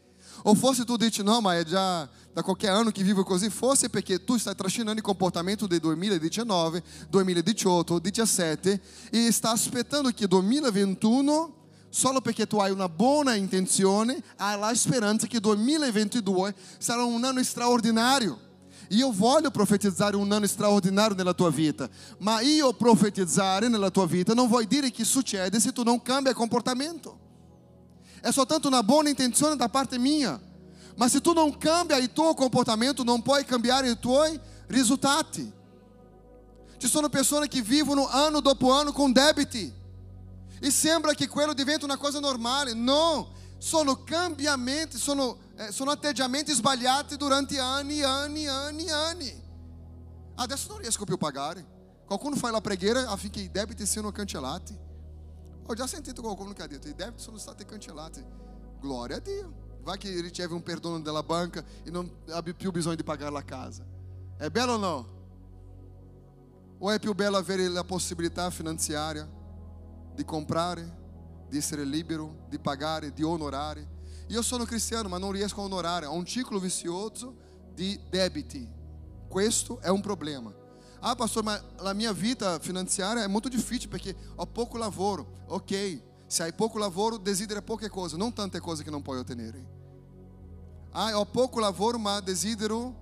O forse tu dici, no, ma è già da qualche anno che vivo così, forse perché tu stai trascinando il comportamento del 2019, 2018, 2017 e sta aspettando che 2021, solo perché tu hai una buona intenzione, hai la speranza che 2022 sarà un anno straordinario. E eu voglio profetizar um ano extraordinário na tua vida. Mas eu profetizar na tua vida não vou dizer que sucede é, se tu não cambia comportamento. É só tanto na boa intenção da parte minha. Mas se tu não cambia o teu comportamento, não pode cambiar o teu resultado. Ci sono persone che vivono ano dopo ano com debiti e sembra que quello diventa uma coisa normale. Não! Sono cambiamenti, sono, eh, sono atteggiamenti sbagliati durante anni, anni, anni, anni. Adesso non riesco più a pagare. Qualcuno fa la preghiera affinché i debiti siano cancellati. Ho già sentito qualcuno che ha detto: i debiti sono stati cancellati. Glória a Dio. Vai che riceve un perdono della banca e non abbia più bisogno di pagare la casa. È bello o no? O è più bello avere la possibilità finanziaria di comprare, di essere libero, pagar, de di onorare. Eu sou cristiano mas não riesco a honorar. ho um ciclo vicioso de débito. Questo é um problema. Ah, pastor, mas a minha vida financeira é muito difícil porque há pouco lavoro. Ok, se há pouco lavoro, desidera pouca coisa, não tanta coisa que não pode obter. Ah, há pouco lavoro, mas desidero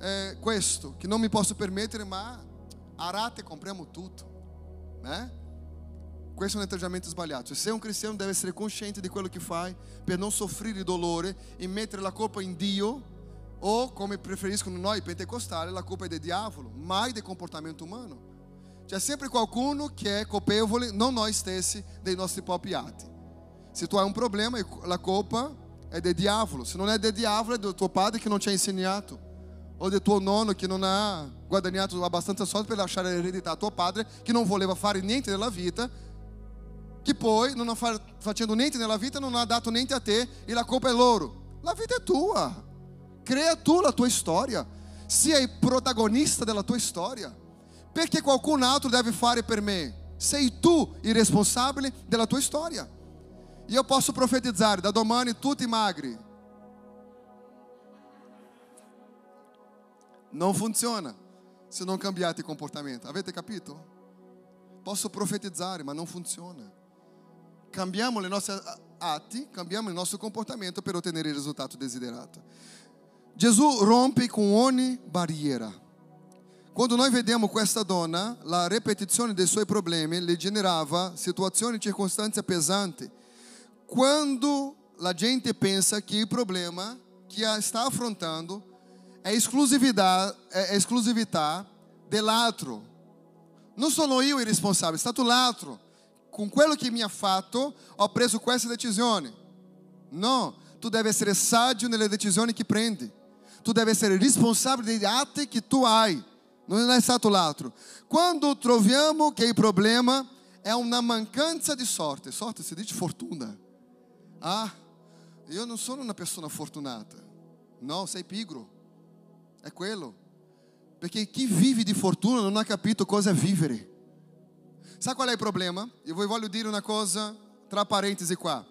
é, questo, que não me posso permitir, mas arate, compramos tudo, né? Eh? Questo è un atteggiamento sbagliato. Se un cristiano deve essere consciente di quello che fa per non soffrire dolore e mettere la colpa in Dio, o come preferiscono noi pentecostali, la colpa è del diavolo, mai del comportamento umano. C'è sempre qualcuno che è colpevole, non noi stessi, dei nostri propri atti. Se tu hai un problema, la colpa è del diavolo. Se non è del diavolo, è del tuo padre che non ti ha insegnato. O del tuo nonno che non ha guadagnato abbastanza soldi per lasciare l'eredità a tuo padre, che non voleva fare niente nella vita, che poi, non fa, facendo niente nella vita, non ha dato niente a te e la colpa è loro. La vita è tua. Crea tu la tua storia. Il protagonista della tua storia. Perché qualcun altro deve fare per me? Sei tu il responsabile della tua storia. Io posso profetizzare da domani tutti magri. Non funziona se non cambiate comportamento. Avete capito? Posso profetizzare, ma non funziona. Cambiamo le nostre atti, cambiamo il nostro comportamento per ottenere il risultato desiderato. Gesù rompe con ogni barriera. Quando noi vediamo questa donna, la ripetizione dei suoi problemi le generava situazioni e circostanze pesanti. Quando la gente pensa che il problema que está affrontando é exclusividade, é exclusività dell'altro. Non sono io il responsabile, è stato l'altro. Con quello che mi ha fatto, ho preso questa decisione. No, tu devi essere saggio nelle decisioni che prendi. Tu devi essere responsabile degli atti che tu hai. non è stato l'altro. Quando troviamo che il problema è una mancanza di sorte, sorte si dice fortuna. Ah, io non sono una persona fortunata. No, sei pigro. È quello. Perché chi vive di fortuna non ha capito cosa è vivere. Sa qual è il problema? Io vi voglio dire una cosa tra parentesi qua.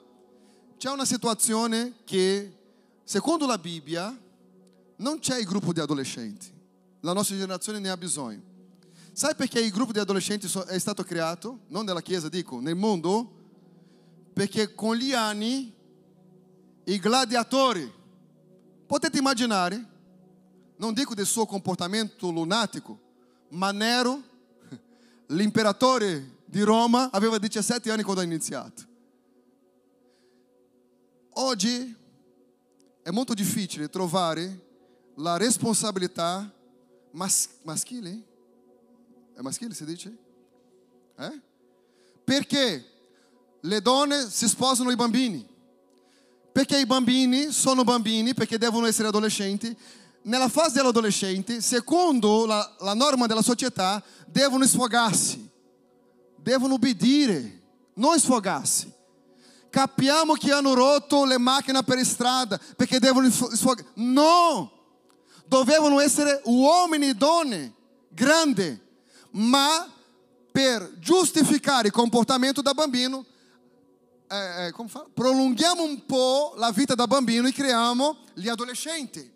C'è una situazione che, secondo la Bibbia, non c'è il gruppo di adolescenti. la nostra generazione ne ha bisogno. Sai perché il gruppo di adolescenti è stato creato? Non nella Chiesa, dico, nel mondo? Perché con gli anni i gladiatori, potete immaginare, non dico del suo comportamento lunatico, ma Nero, l'imperatore di Roma, aveva 17 anni quando ha iniziato. Oggi è molto difficile trovare la responsabilità mas- maschile? È maschile si dice? Eh? Perché le donne si sposano i bambini. Perché i bambini sono bambini, perché devono essere adolescenti. Nella fase dell'adolescente, secondo la, la norma della società, devono sfogarsi, devono obbedire, non sfogarsi. Capiamo che hanno rotto le macchine per strada perché devono sfogare. No! Dovevano essere uomini e donne grandi, ma per giustificare il comportamento da bambino, eh, eh, prolunghiamo un po' la vita da bambino e creiamo gli adolescenti.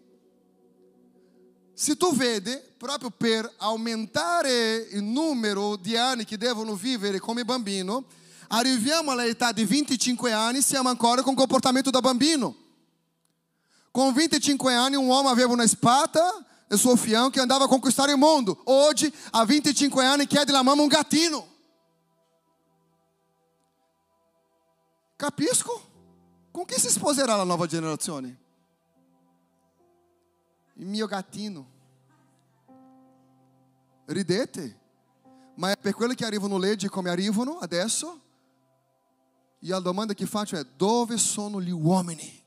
Se tu vedi, proprio per aumentare il numero di anni che devono vivere come bambino, arriviamo all'età di 25 anni siamo ancora con comportamento da bambino. Com 25 anni um homem aveva uma espada e suo fianco que andava a o mundo. Hoje, há 25 anni, chiede la mamma um gatino. Capisco? Com que se sposerà la nuova generazione? Il mio gattino. Ridete? Ma è per quelli che arrivano leggi come arrivano adesso? E a domanda che faccio è: dove sono gli uomini?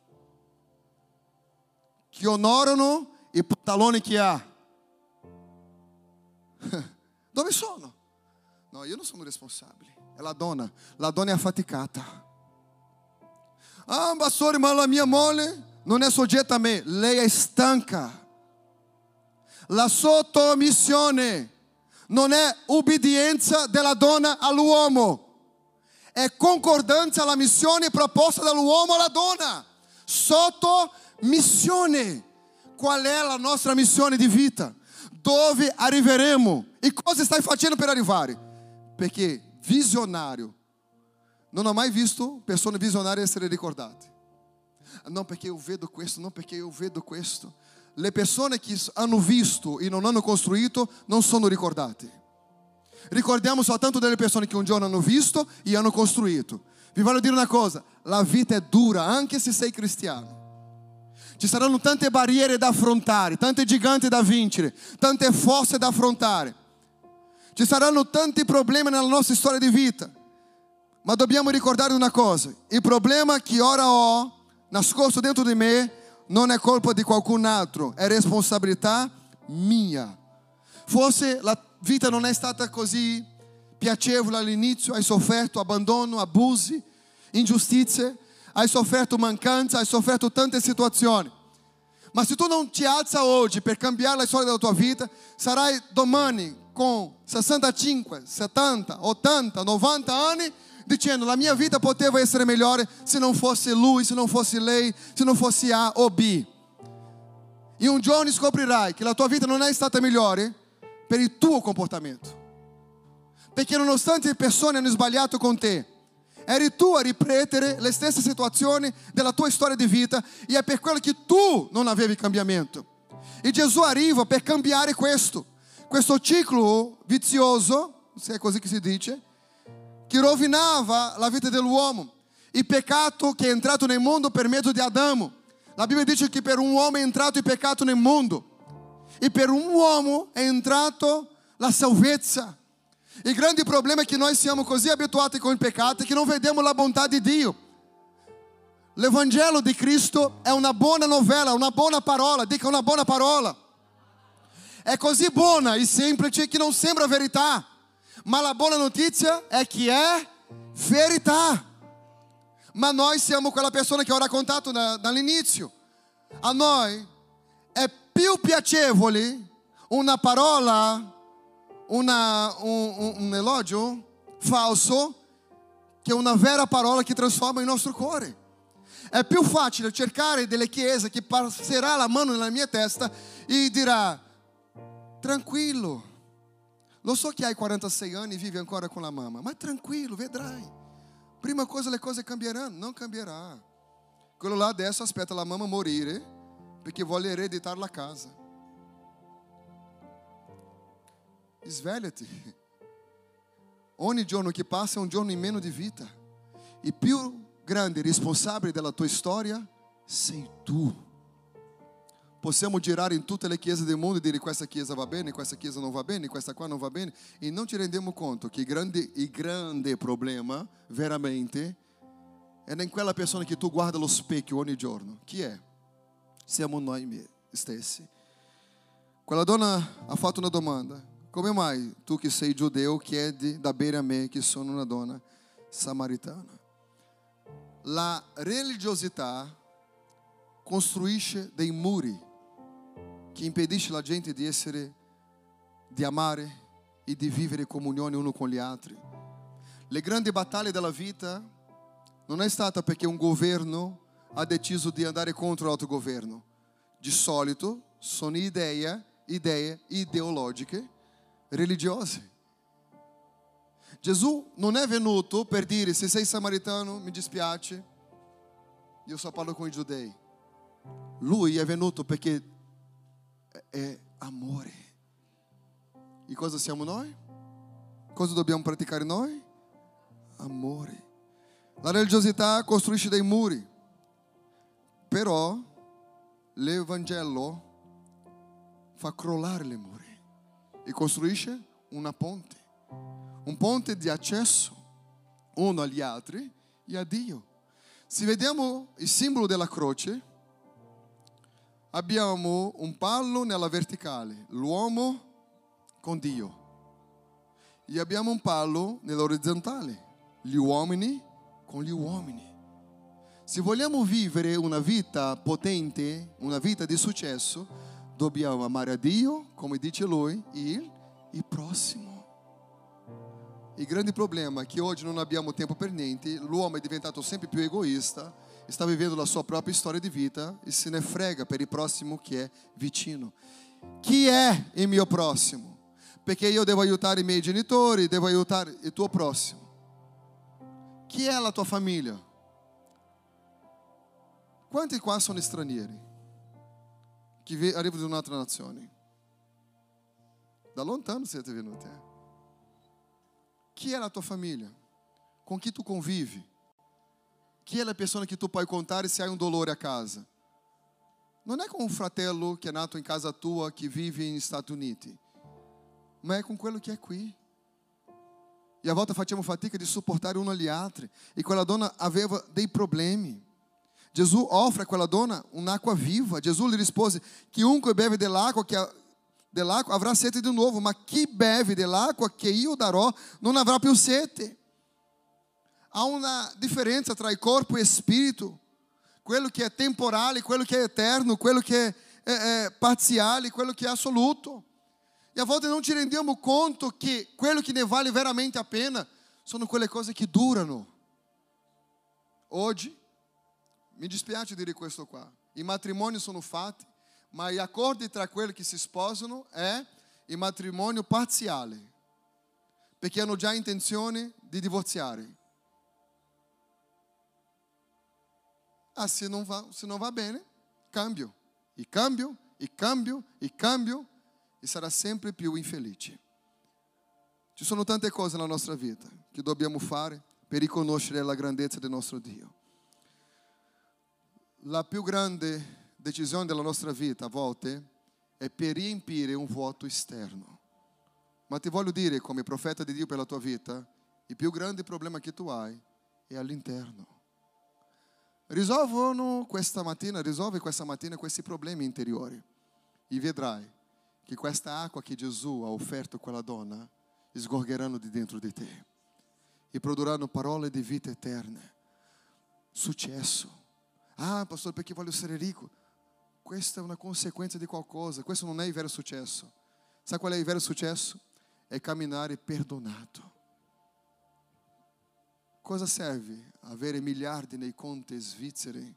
que onorano i pantaloni che ha. Dove sono? No, io non sono responsabile. È la donna. La donna è affaticata. Ah, pastore, ma la mia moglie non è soggetta a me. Lei è. La sottomissione non è ubbidienza della donna all'uomo. È concordanza alla missione proposta dall'uomo alla donna. Sotto missione. Qual è la nostra missione di vita? Dove arriveremo? E cosa stai facendo per arrivare? Perché visionário non ho mai visto persone visionarie essere ricordate. Non perché io vedo questo, non perché io vedo questo. Le persone che hanno visto e non hanno costruito non sono ricordate. Ricordiamo soltanto delle persone che un giorno hanno visto e hanno costruito. Vi voglio dire una cosa, la vita è dura anche se sei cristiano. Ci saranno tante barriere da affrontare, tante giganti da vincere, tante fosse da affrontare. Ci saranno tanti problemi nella nostra storia di vita. Ma dobbiamo ricordare una cosa: il problema che ora ho nascosto dentro di me non è colpa di qualcun altro, è responsabilità mia. Forse la vita non è stata così piacevole all'inizio, hai sofferto abbandono, abusi, ingiustizie, hai sofferto mancanza, hai sofferto tante situazioni. Ma se tu non ti alza oggi per cambiare la storia della tua vita, sarai domani con 65, 70, 80, 90 anni dicendo la mia vita poteva essere migliore se non fosse lui, se non fosse lei, se non fosse A o B. E un giorno scoprirai che la tua vita non è stata migliore per il tuo comportamento. Perché nonostante le persone hanno sbagliato con te, Eri tu a ripetere le stesse situazioni della tua storia di vita e è per quello che tu non avevi cambiamento. E Gesù arriva per cambiare questo, questo ciclo vizioso, se è così che si dice, che rovinava la vita dell'uomo. Il peccato che è entrato nel mondo per mezzo di Adamo. La Bibbia dice che per un uomo è entrato il nel mondo. E per un uomo è entrato la salvezza. Il grande problema è che noi siamo così abituati con il peccato che non vediamo la bontà di Dio. L'Evangelo di Cristo è una buona novella, una buona parola, dica una buona parola. È così buona e semplice che non sembra verità, ma la buona notizia è che è verità. Ma noi siamo quella persona che ho raccontato dall'inizio. A noi è più piacevole una parola una, um, um elogio falso che una vera parola che trasforma il nostro cuore. È più facile cercare delle chiese che passerà la mano nella mia testa e dirà Tranquillo. Lo so che hai 46 anni e vivi ancora con la mamma, ma tranquillo, vedrai. Prima cosa le cose cambieranno, non cambierà. Quello là adesso aspetta la mamma morire perché vuole ereditare la casa. Svegliati. Ogni giorno che passa è un giorno in meno di vita. Il più grande responsabile della tua storia sei tu. Possiamo girare in tutte le chiese del mondo e dire questa chiesa va bene, questa chiesa non va bene, questa qua non va bene e non ci rendiamo conto che grande, il grande problema veramente è in quella persona che tu guarda allo specchio ogni giorno. Chi è? Siamo noi stessi. Quella donna ha fatto una domanda. Come mai tu che sei giudeo chiedi da bere a me che sono una donna samaritana? La religiosità costruisce dei muri che impedisce la gente di essere, di amare e di vivere comunione uno con gli altri. Le grandi battaglie della vita non è stata perché un governo ha deciso di andare contro l'altro governo. Di solito sono idee, idee ideologiche religiose. Gesù non è venuto per dire se sei samaritano mi dispiace, io só parlo con i giudei. Lui è venuto perché è amore. E cosa siamo noi? Cosa dobbiamo praticare noi? Amore. La religiosità costruisce dei muri, però l'Evangelo fa crollare le muri e costruisce una ponte, un ponte di accesso uno agli altri e a Dio. Se vediamo il simbolo della croce, abbiamo un palo nella verticale, l'uomo con Dio, e abbiamo un palo nell'orizzontale, gli uomini con gli uomini. Se vogliamo vivere una vita potente, una vita di successo, dobbiamo amare a Dio, come dice Lui, e il prossimo. Il grande problema è che oggi non abbiamo tempo per niente, l'uomo è diventato sempre più egoista está vivendo a sua própria história de vida e se nefrega para próximo que é vitino. Que é em meu próximo? Porque eu devo ajudar i miei genitori, devo ajudar o tuo próximo. Que é a tua família? Quanti qua sono stranieri che arrivano da un'altra nazione? Da lontano siete venuti. até? Chi è la tua família? Com que tu convive? Chi è la persona che tu puoi contare se hai un dolore a casa? Non è con un fratello che è nato in casa tua che vive negli Stati Uniti, ma è con quello che è qui. E a volte facciamo fatica di sopportare uno agli altri. E quella donna aveva dei problemi. Gesù offre a quella donna un'acqua viva. Gesù lhe rispose: Chiunque beve dell'acqua che dell'acqua avrà sete di nuovo, ma chi beve dell'acqua che io darò non avrà più sete. Há uma diferença tra corpo e espírito, quello che è temporale, quello che è eterno, quello che è, è, è parziale, quello che è assoluto. E a volte non ci rendiamo conto che quello che ne vale veramente a pena sono quelle cose che durano. Oggi, mi dispiace dire questo qua, i matrimoni sono fatti, ma gli accordi tra quelli che si sposano è il matrimonio parziale, perché hanno già intenzione di divorziare. Ah, se não, va, se não va bene, cambio. E cambio, e cambio, e cambio, e sarà sempre più infelice. Ci sono tante cose nella nostra vita che dobbiamo fare per riconoscere la grandezza del nostro Dio. La più grande decisione della nostra vita a volte è per riempire un vuoto esterno. Ma ti voglio dire, come profeta di Dio per la tua vita, il più grande problema che tu hai è all'interno. Risolvono questa mattina, risolve questa mattina questi problemi interiori e vedrai che questa acqua che Gesù ha offerto a quella donna sgorgeranno di dentro di te e produrranno parole di vita eterna, successo. Ah, pastor, perché voglio essere ricco? Questa è una conseguenza di qualcosa, questo non è il vero successo. Sa qual è il vero successo? È camminare perdonato. Cosa serve avere miliardi nei conti svizzeri?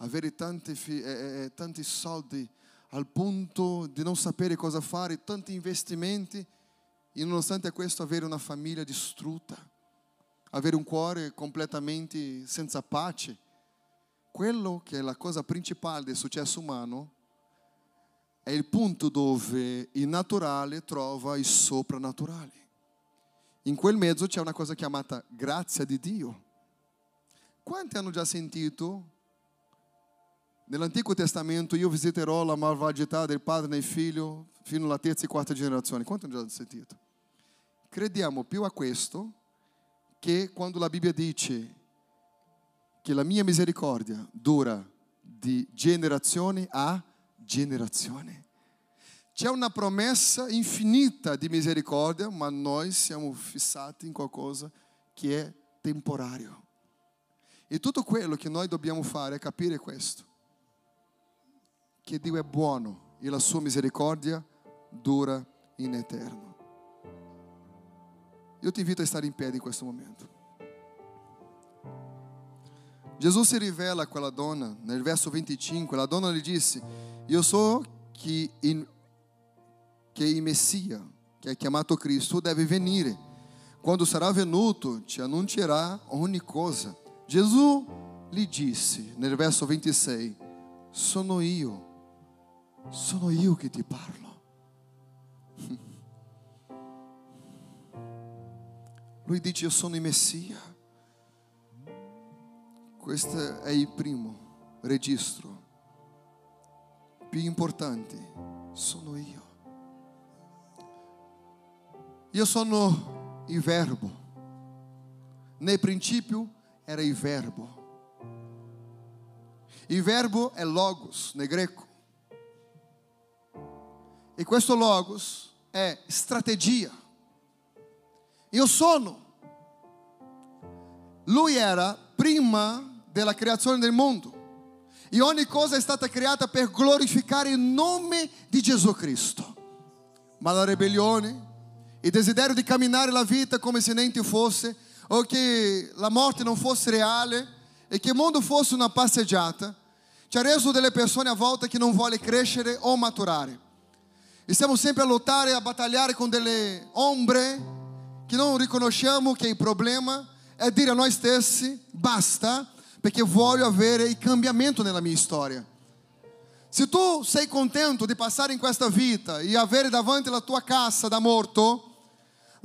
Avere tanti, eh, eh, eh, tanti soldi al punto di non sapere cosa fare, tanti investimenti e nonostante questo avere una famiglia distrutta, avere un cuore completamente senza pace. Quello che è la cosa principale del successo umano è il punto dove il naturale trova il soprannaturale. In quel mezzo c'è una cosa chiamata grazia di Dio. Quanti hanno già sentito Nell'Antico Testamento io visiterò la malvagità del padre nel figlio fino alla terza e quarta generazione. Quanto hanno già sentito? Crediamo più a questo che quando la Bibbia dice che la mia misericordia dura di generazione a generazione. C'è una promessa infinita di misericordia, ma noi siamo fissati in qualcosa che è temporario. E tutto quello che noi dobbiamo fare è capire questo che Dio è buono e la sua misericordia dura in eterno. Io ti invito a stare in piedi in questo momento. Gesù si rivela a quella donna nel verso 25. La donna gli disse: Io so che, in, che il Messia, che è chiamato Cristo, deve venire. Quando sarà venuto, ti annuncerà ogni cosa. Gesù gli disse nel verso 26: Sono io sono io che ti parlo. Lui dice io sono il Messia. Questo è il primo registro. Più importante sono io. Io sono il verbo. Nel principio era il verbo. Il verbo è logos nel greco. E questo logos è strategia. Io sono. Lui era prima della creazione del mondo. E ogni cosa è stata creata per glorificare il nome di Gesù Cristo. Ma la ribellione, il desiderio di camminare la vita come se niente fosse, o che la morte non fosse reale e che il mondo fosse una passeggiata, ci ha reso delle persone a volte che non vuole crescere o maturare. E sempre a lottare, a battagliare con delle ombre che non riconosciamo che il problema è dire a noi stessi basta perché voglio avere il cambiamento nella mia storia. Se tu sei contento di passare in questa vita e avere davanti la tua cassa da morto,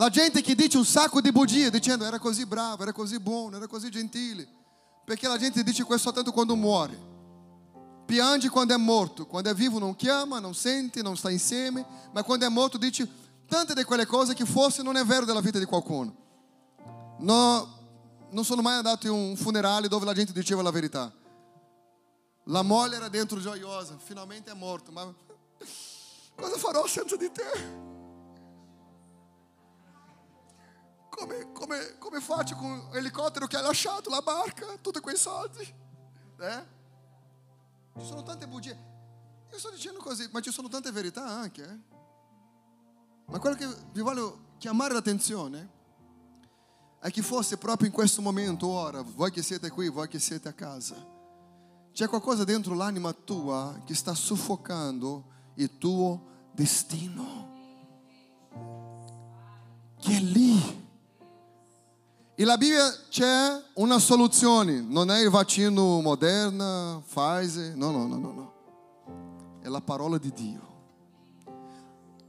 la gente che dice un sacco di bugie dicendo era così bravo, era così buono, era così gentile, perché la gente dice questo soltanto quando muore. Piange quando è morto, quando è vivo non chiama, non sente, non sta insieme, ma quando è morto dice tante di quelle cose che forse non è vero della vita di qualcuno. No, non sono mai andato in un funerale dove la gente diceva la verità. La moglie era dentro gioiosa, finalmente è morto, ma cosa farò senza di te? Come, come, come faccio con l'elicottero che hai lasciato, la barca, tutti quei soldi? Eh? Ci sono tante bugie. Io sto dicendo così, ma ci sono tante verità anche. Eh? Ma quello che vi voglio chiamare l'attenzione è che fosse proprio in questo momento, ora, voi che siete qui, voi che siete a casa, c'è qualcosa dentro l'anima tua che sta soffocando il tuo destino. Che è lì e na Bíblia c'è una soluzione, non è il vaccino Moderna, Pfizer, no, no, no, no, no. È la parola di Dio,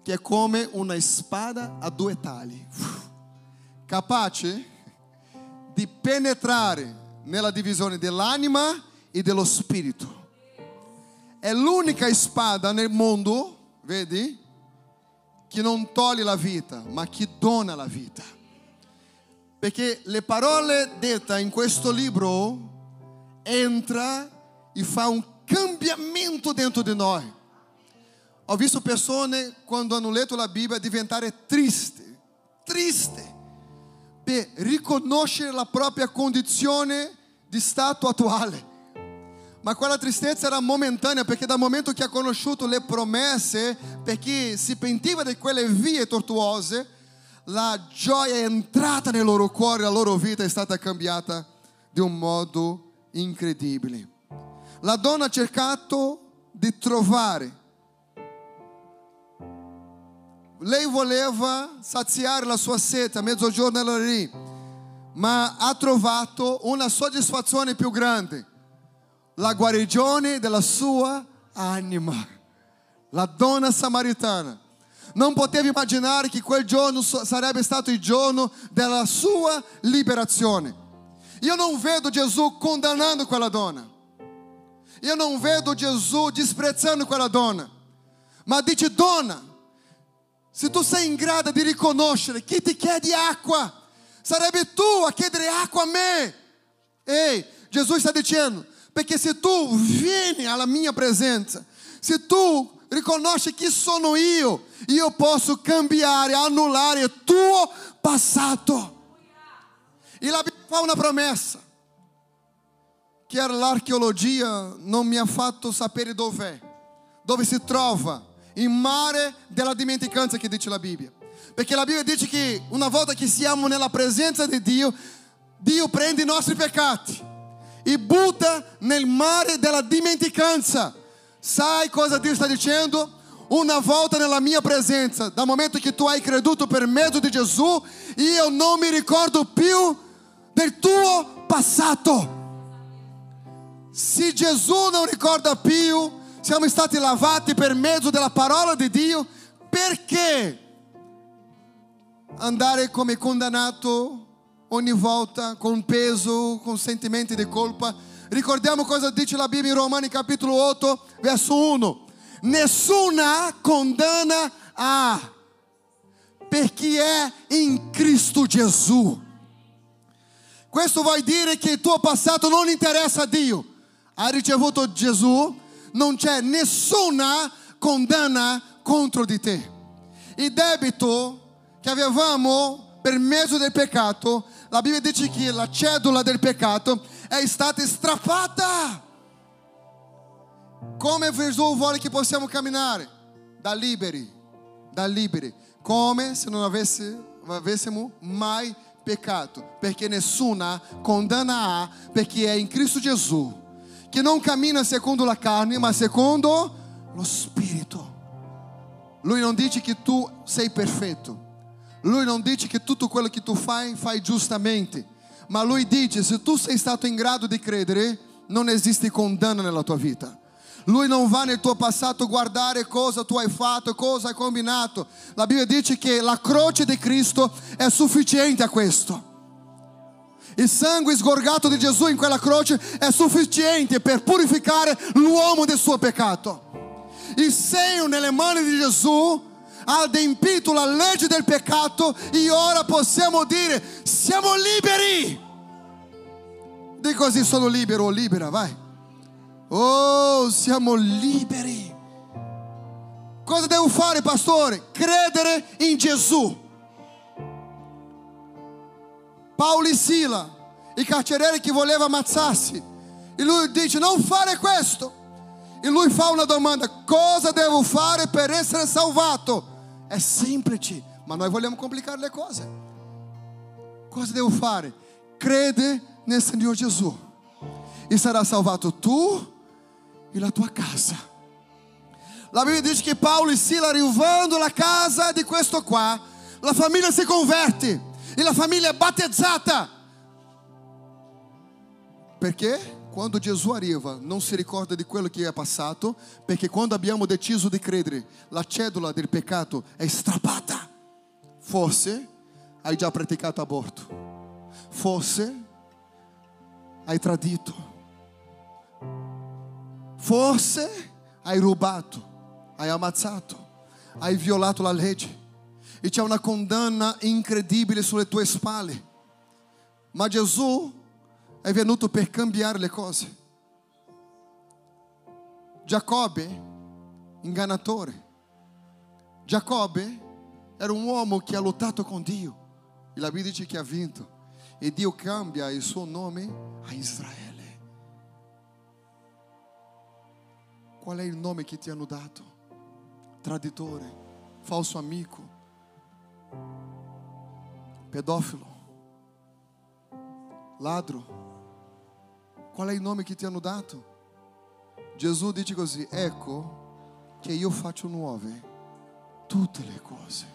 che è come una spada a due tagli, capace di penetrare nella divisione dell'anima e dello spirito. È l'unica spada nel mondo, vedi, che non toglie la vita, ma che dona la vita. Perché le parole dette in questo libro entra e fa un cambiamento dentro di noi. Ho visto persone quando hanno letto la Bibbia diventare triste, triste, per riconoscere la propria condizione di stato attuale. Ma quella tristezza era momentanea perché dal momento che ha conosciuto le promesse, perché si pentiva di quelle vie tortuose, la gioia è entrata nel loro cuore, la loro vita è stata cambiata di un modo incredibile. La donna ha cercato di trovare lei voleva saziare la sua sete, a mezzogiorno era lì, ma ha trovato una soddisfazione più grande, la guarigione della sua anima. La donna samaritana non poteva immaginare che quel giorno sarebbe stato il giorno della sua liberazione. Io non vedo Gesù condannando quella donna. Io non vedo Gesù disprezzando quella donna. Ma dice, donna, se tu sei in grado di riconoscere chi ti chiede acqua, sarebbe tu a chiedere acqua a me. Ehi, Gesù sta dicendo, perché se tu vieni alla mia presenza, se tu riconosci chi sono io, io posso cambiare, annullare il tuo passato. E la Bibbia fa una promessa, che l'archeologia non mi ha fatto sapere dov'è, dove si trova, il mare della dimenticanza che dice la Bibbia. Perché la Bibbia dice che una volta che siamo nella presenza di Dio, Dio prende nostri peccati e butta nel mare della dimenticanza. Sai cosa Dio sta dicendo? Una volta nella mia presenza, dal momento che tu hai creduto per mezzo di Gesù, io non mi ricordo più del tuo passato. Se Gesù non ricorda più, siamo stati lavati per mezzo della parola di Dio, perché andare come condannato ogni volta con peso, con sentimenti di colpa? Ricordiamo cosa dice la Bibbia in Romani capitolo 8, verso 1. Nessuna condanna há per chi è in Cristo Gesù. Questo vuol dire che il tuo passato non interessa a Dio. Hai ricevuto Gesù, non c'è nessuna condanna contro di te. Il debito che avevamo per mezzo del peccato, la Bibbia dice che la cedola del peccato è stata strappata. Come Gesù vuole che possiamo camminare? Da liberi, da liberi, come se avesse, avessimo mai peccato, perché nessuna condanna há, perché è in Cristo Gesù, che non cammina secondo la carne, ma secondo lo Spirito. Lui non dice che tu sei perfetto, lui non dice che tutto quello che tu fai, fai giustamente, ma lui dice: se tu sei stato in grado di credere, non esiste condanna nella tua vita. Lui non va nel tuo passato a guardare cosa tu hai fatto, cosa hai combinato. La Bibbia dice che la croce di Cristo è sufficiente a questo. Il sangue sgorgato di Gesù in quella croce è sufficiente per purificare l'uomo del suo peccato. Il segno nelle mani di Gesù ha la legge del peccato e ora possiamo dire siamo liberi. Di così sono libero o libera, vai. Oh, siamo liberi. Cosa devo fare, pastore? Credere in Gesù. Paolo e Sila, i carcerieri che voleva ammazzarsi. E lui dice: Non fare questo. E lui fa una domanda: Cosa devo fare per essere salvato? È semplice, ma noi vogliamo complicare le cose. Cosa devo fare? Crede nel Signore Gesù e sarà salvato tu e la tua casa. La Bibbia dice che Paolo e Sila arrivando alla casa di questo qua, la famiglia si converte e la famiglia è battezzata. Perché? Quando Gesù arriva, non si ricorda di quello che è passato, perché quando abbiamo deciso di credere, la cedola del peccato è strappata. Forse hai già praticato aborto, forse hai tradito, forse hai rubato, hai ammazzato, hai violato la legge. E c'è una condanna incredibile sulle tue spalle. Ma Gesù è venuto per cambiare le cose. Giacobbe, ingannatore. Giacobbe era un uomo che ha lottato con Dio. E la Bibbia dice che ha vinto. E Dio cambia il suo nome a Israele. Qual è il nome che ti hanno dato? Traditore, falso amico, pedófilo, ladro. Qual è il nome che ti hanno dato? Gesù dice così, ecco che io faccio nuove tutte le cose.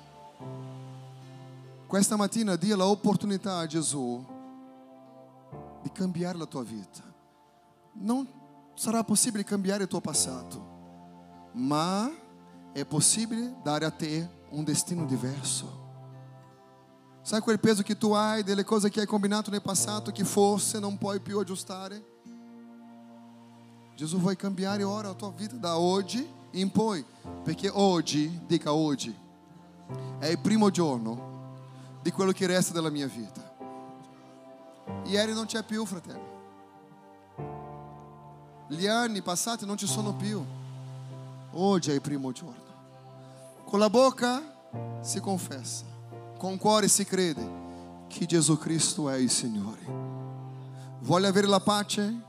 Questa mattina dia l'opportunità a Gesù di cambiare la tua vita. Non sarà possibile cambiare il tuo passato, ma è possibile dare a te un destino diverso. Sai quel peso che tu hai delle cose che hai combinato nel passato che forse non puoi più aggiustare? Gesù vuole cambiare ora la tua vita da oggi in poi, perché oggi, dica oggi, è il primo giorno di quello che resta della mia vita. Ieri non c'è più, fratello. Gli anni passati non ci sono più. Oggi è il primo giorno. Con la bocca si confessa, con il cuore si crede che Gesù Cristo è il Signore. Vuole avere la pace?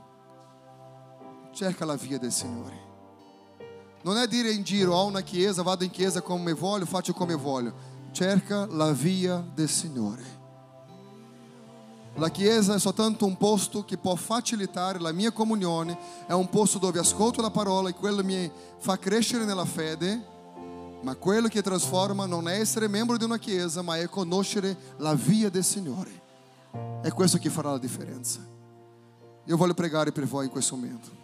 Cerca la via del Signore. Non è dire in giro, ho una chiesa, vado in chiesa come voglio, faccio come voglio. Cerca la via del Signore. La chiesa è soltanto un posto che può facilitare la mia comunione, è un posto dove ascolto la parola e quello mi fa crescere nella fede, ma quello che trasforma non è essere membro di una chiesa, ma è conoscere la via del Signore. È questo che farà la differenza. Io voglio pregare per voi in questo momento.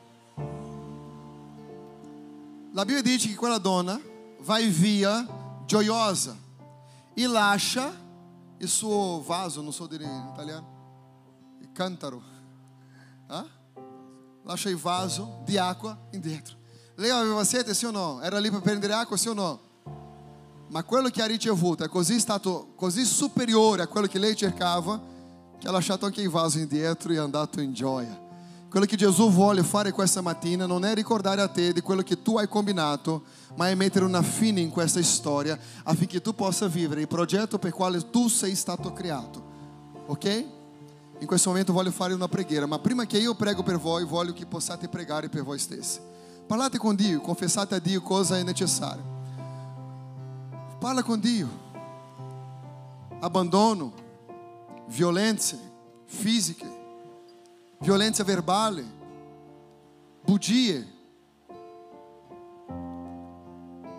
La Bibbia dice che quella donna vai via gioiosa e lascia il suo vaso, non so dire in italiano, cantaro, ah? lascia il vaso di acqua indietro. Lei aveva sete, sì o no? Era lì per prendere acqua, sì o no? Ma quello che ha ricevuto è così stato così superiore a quello che lei cercava che ha lasciato anche il vaso indietro e è andato in gioia. Quello che Gesù vuole fare questa mattina non è ricordare a te di quello che tu hai combinato, ma è mettere una fine in questa storia affinché tu possa vivere il progetto per il quale tu sei stato creato. Ok? In questo momento voglio fare una preghiera, ma prima che io prego per voi, voglio che possiate pregare per voi stessi. Parlate con Dio, confessate a Dio cosa è necessario. Parla con Dio. Abbandono, violenze fisiche, violenza verbale, bugie,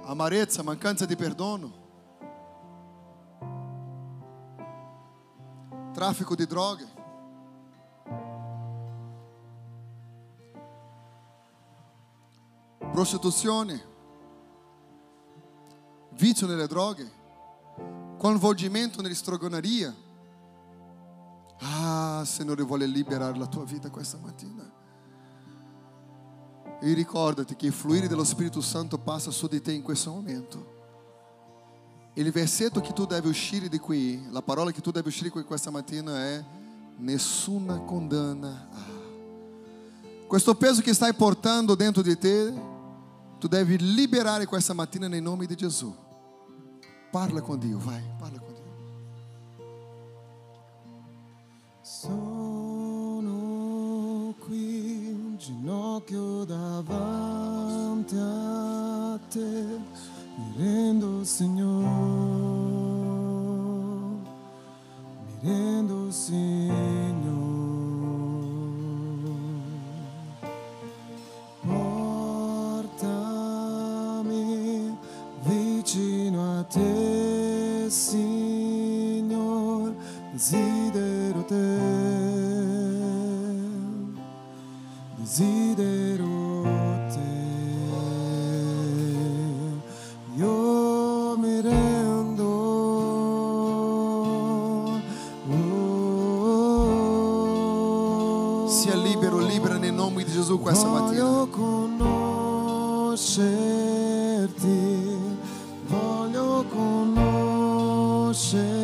amarezza, mancanza di perdono, traffico di droghe. Prostituzione, vizio nelle droghe, coinvolgimento nella strogonaria. Ah, Signore vuole liberare la tua vita questa mattina. E ricordati che il fluire dello Spirito Santo passa su di te in questo momento. Il versetto che tu devi uscire di qui, la parola che tu devi uscire qui questa mattina è nessuna condanna. Questo peso che stai portando dentro di te, tu devi liberare questa mattina nel nome di Gesù. Parla con Dio, vai, parla con Dio. Sono qui in ginocchio davanti a te, mi rendo Signore, mi rendo Signore. Signor, desidero te, desidero te. Io mi rendo. oh. Sia libero, libera nel nome di Gesù questa mattina. Voglio conoscerti, yourself.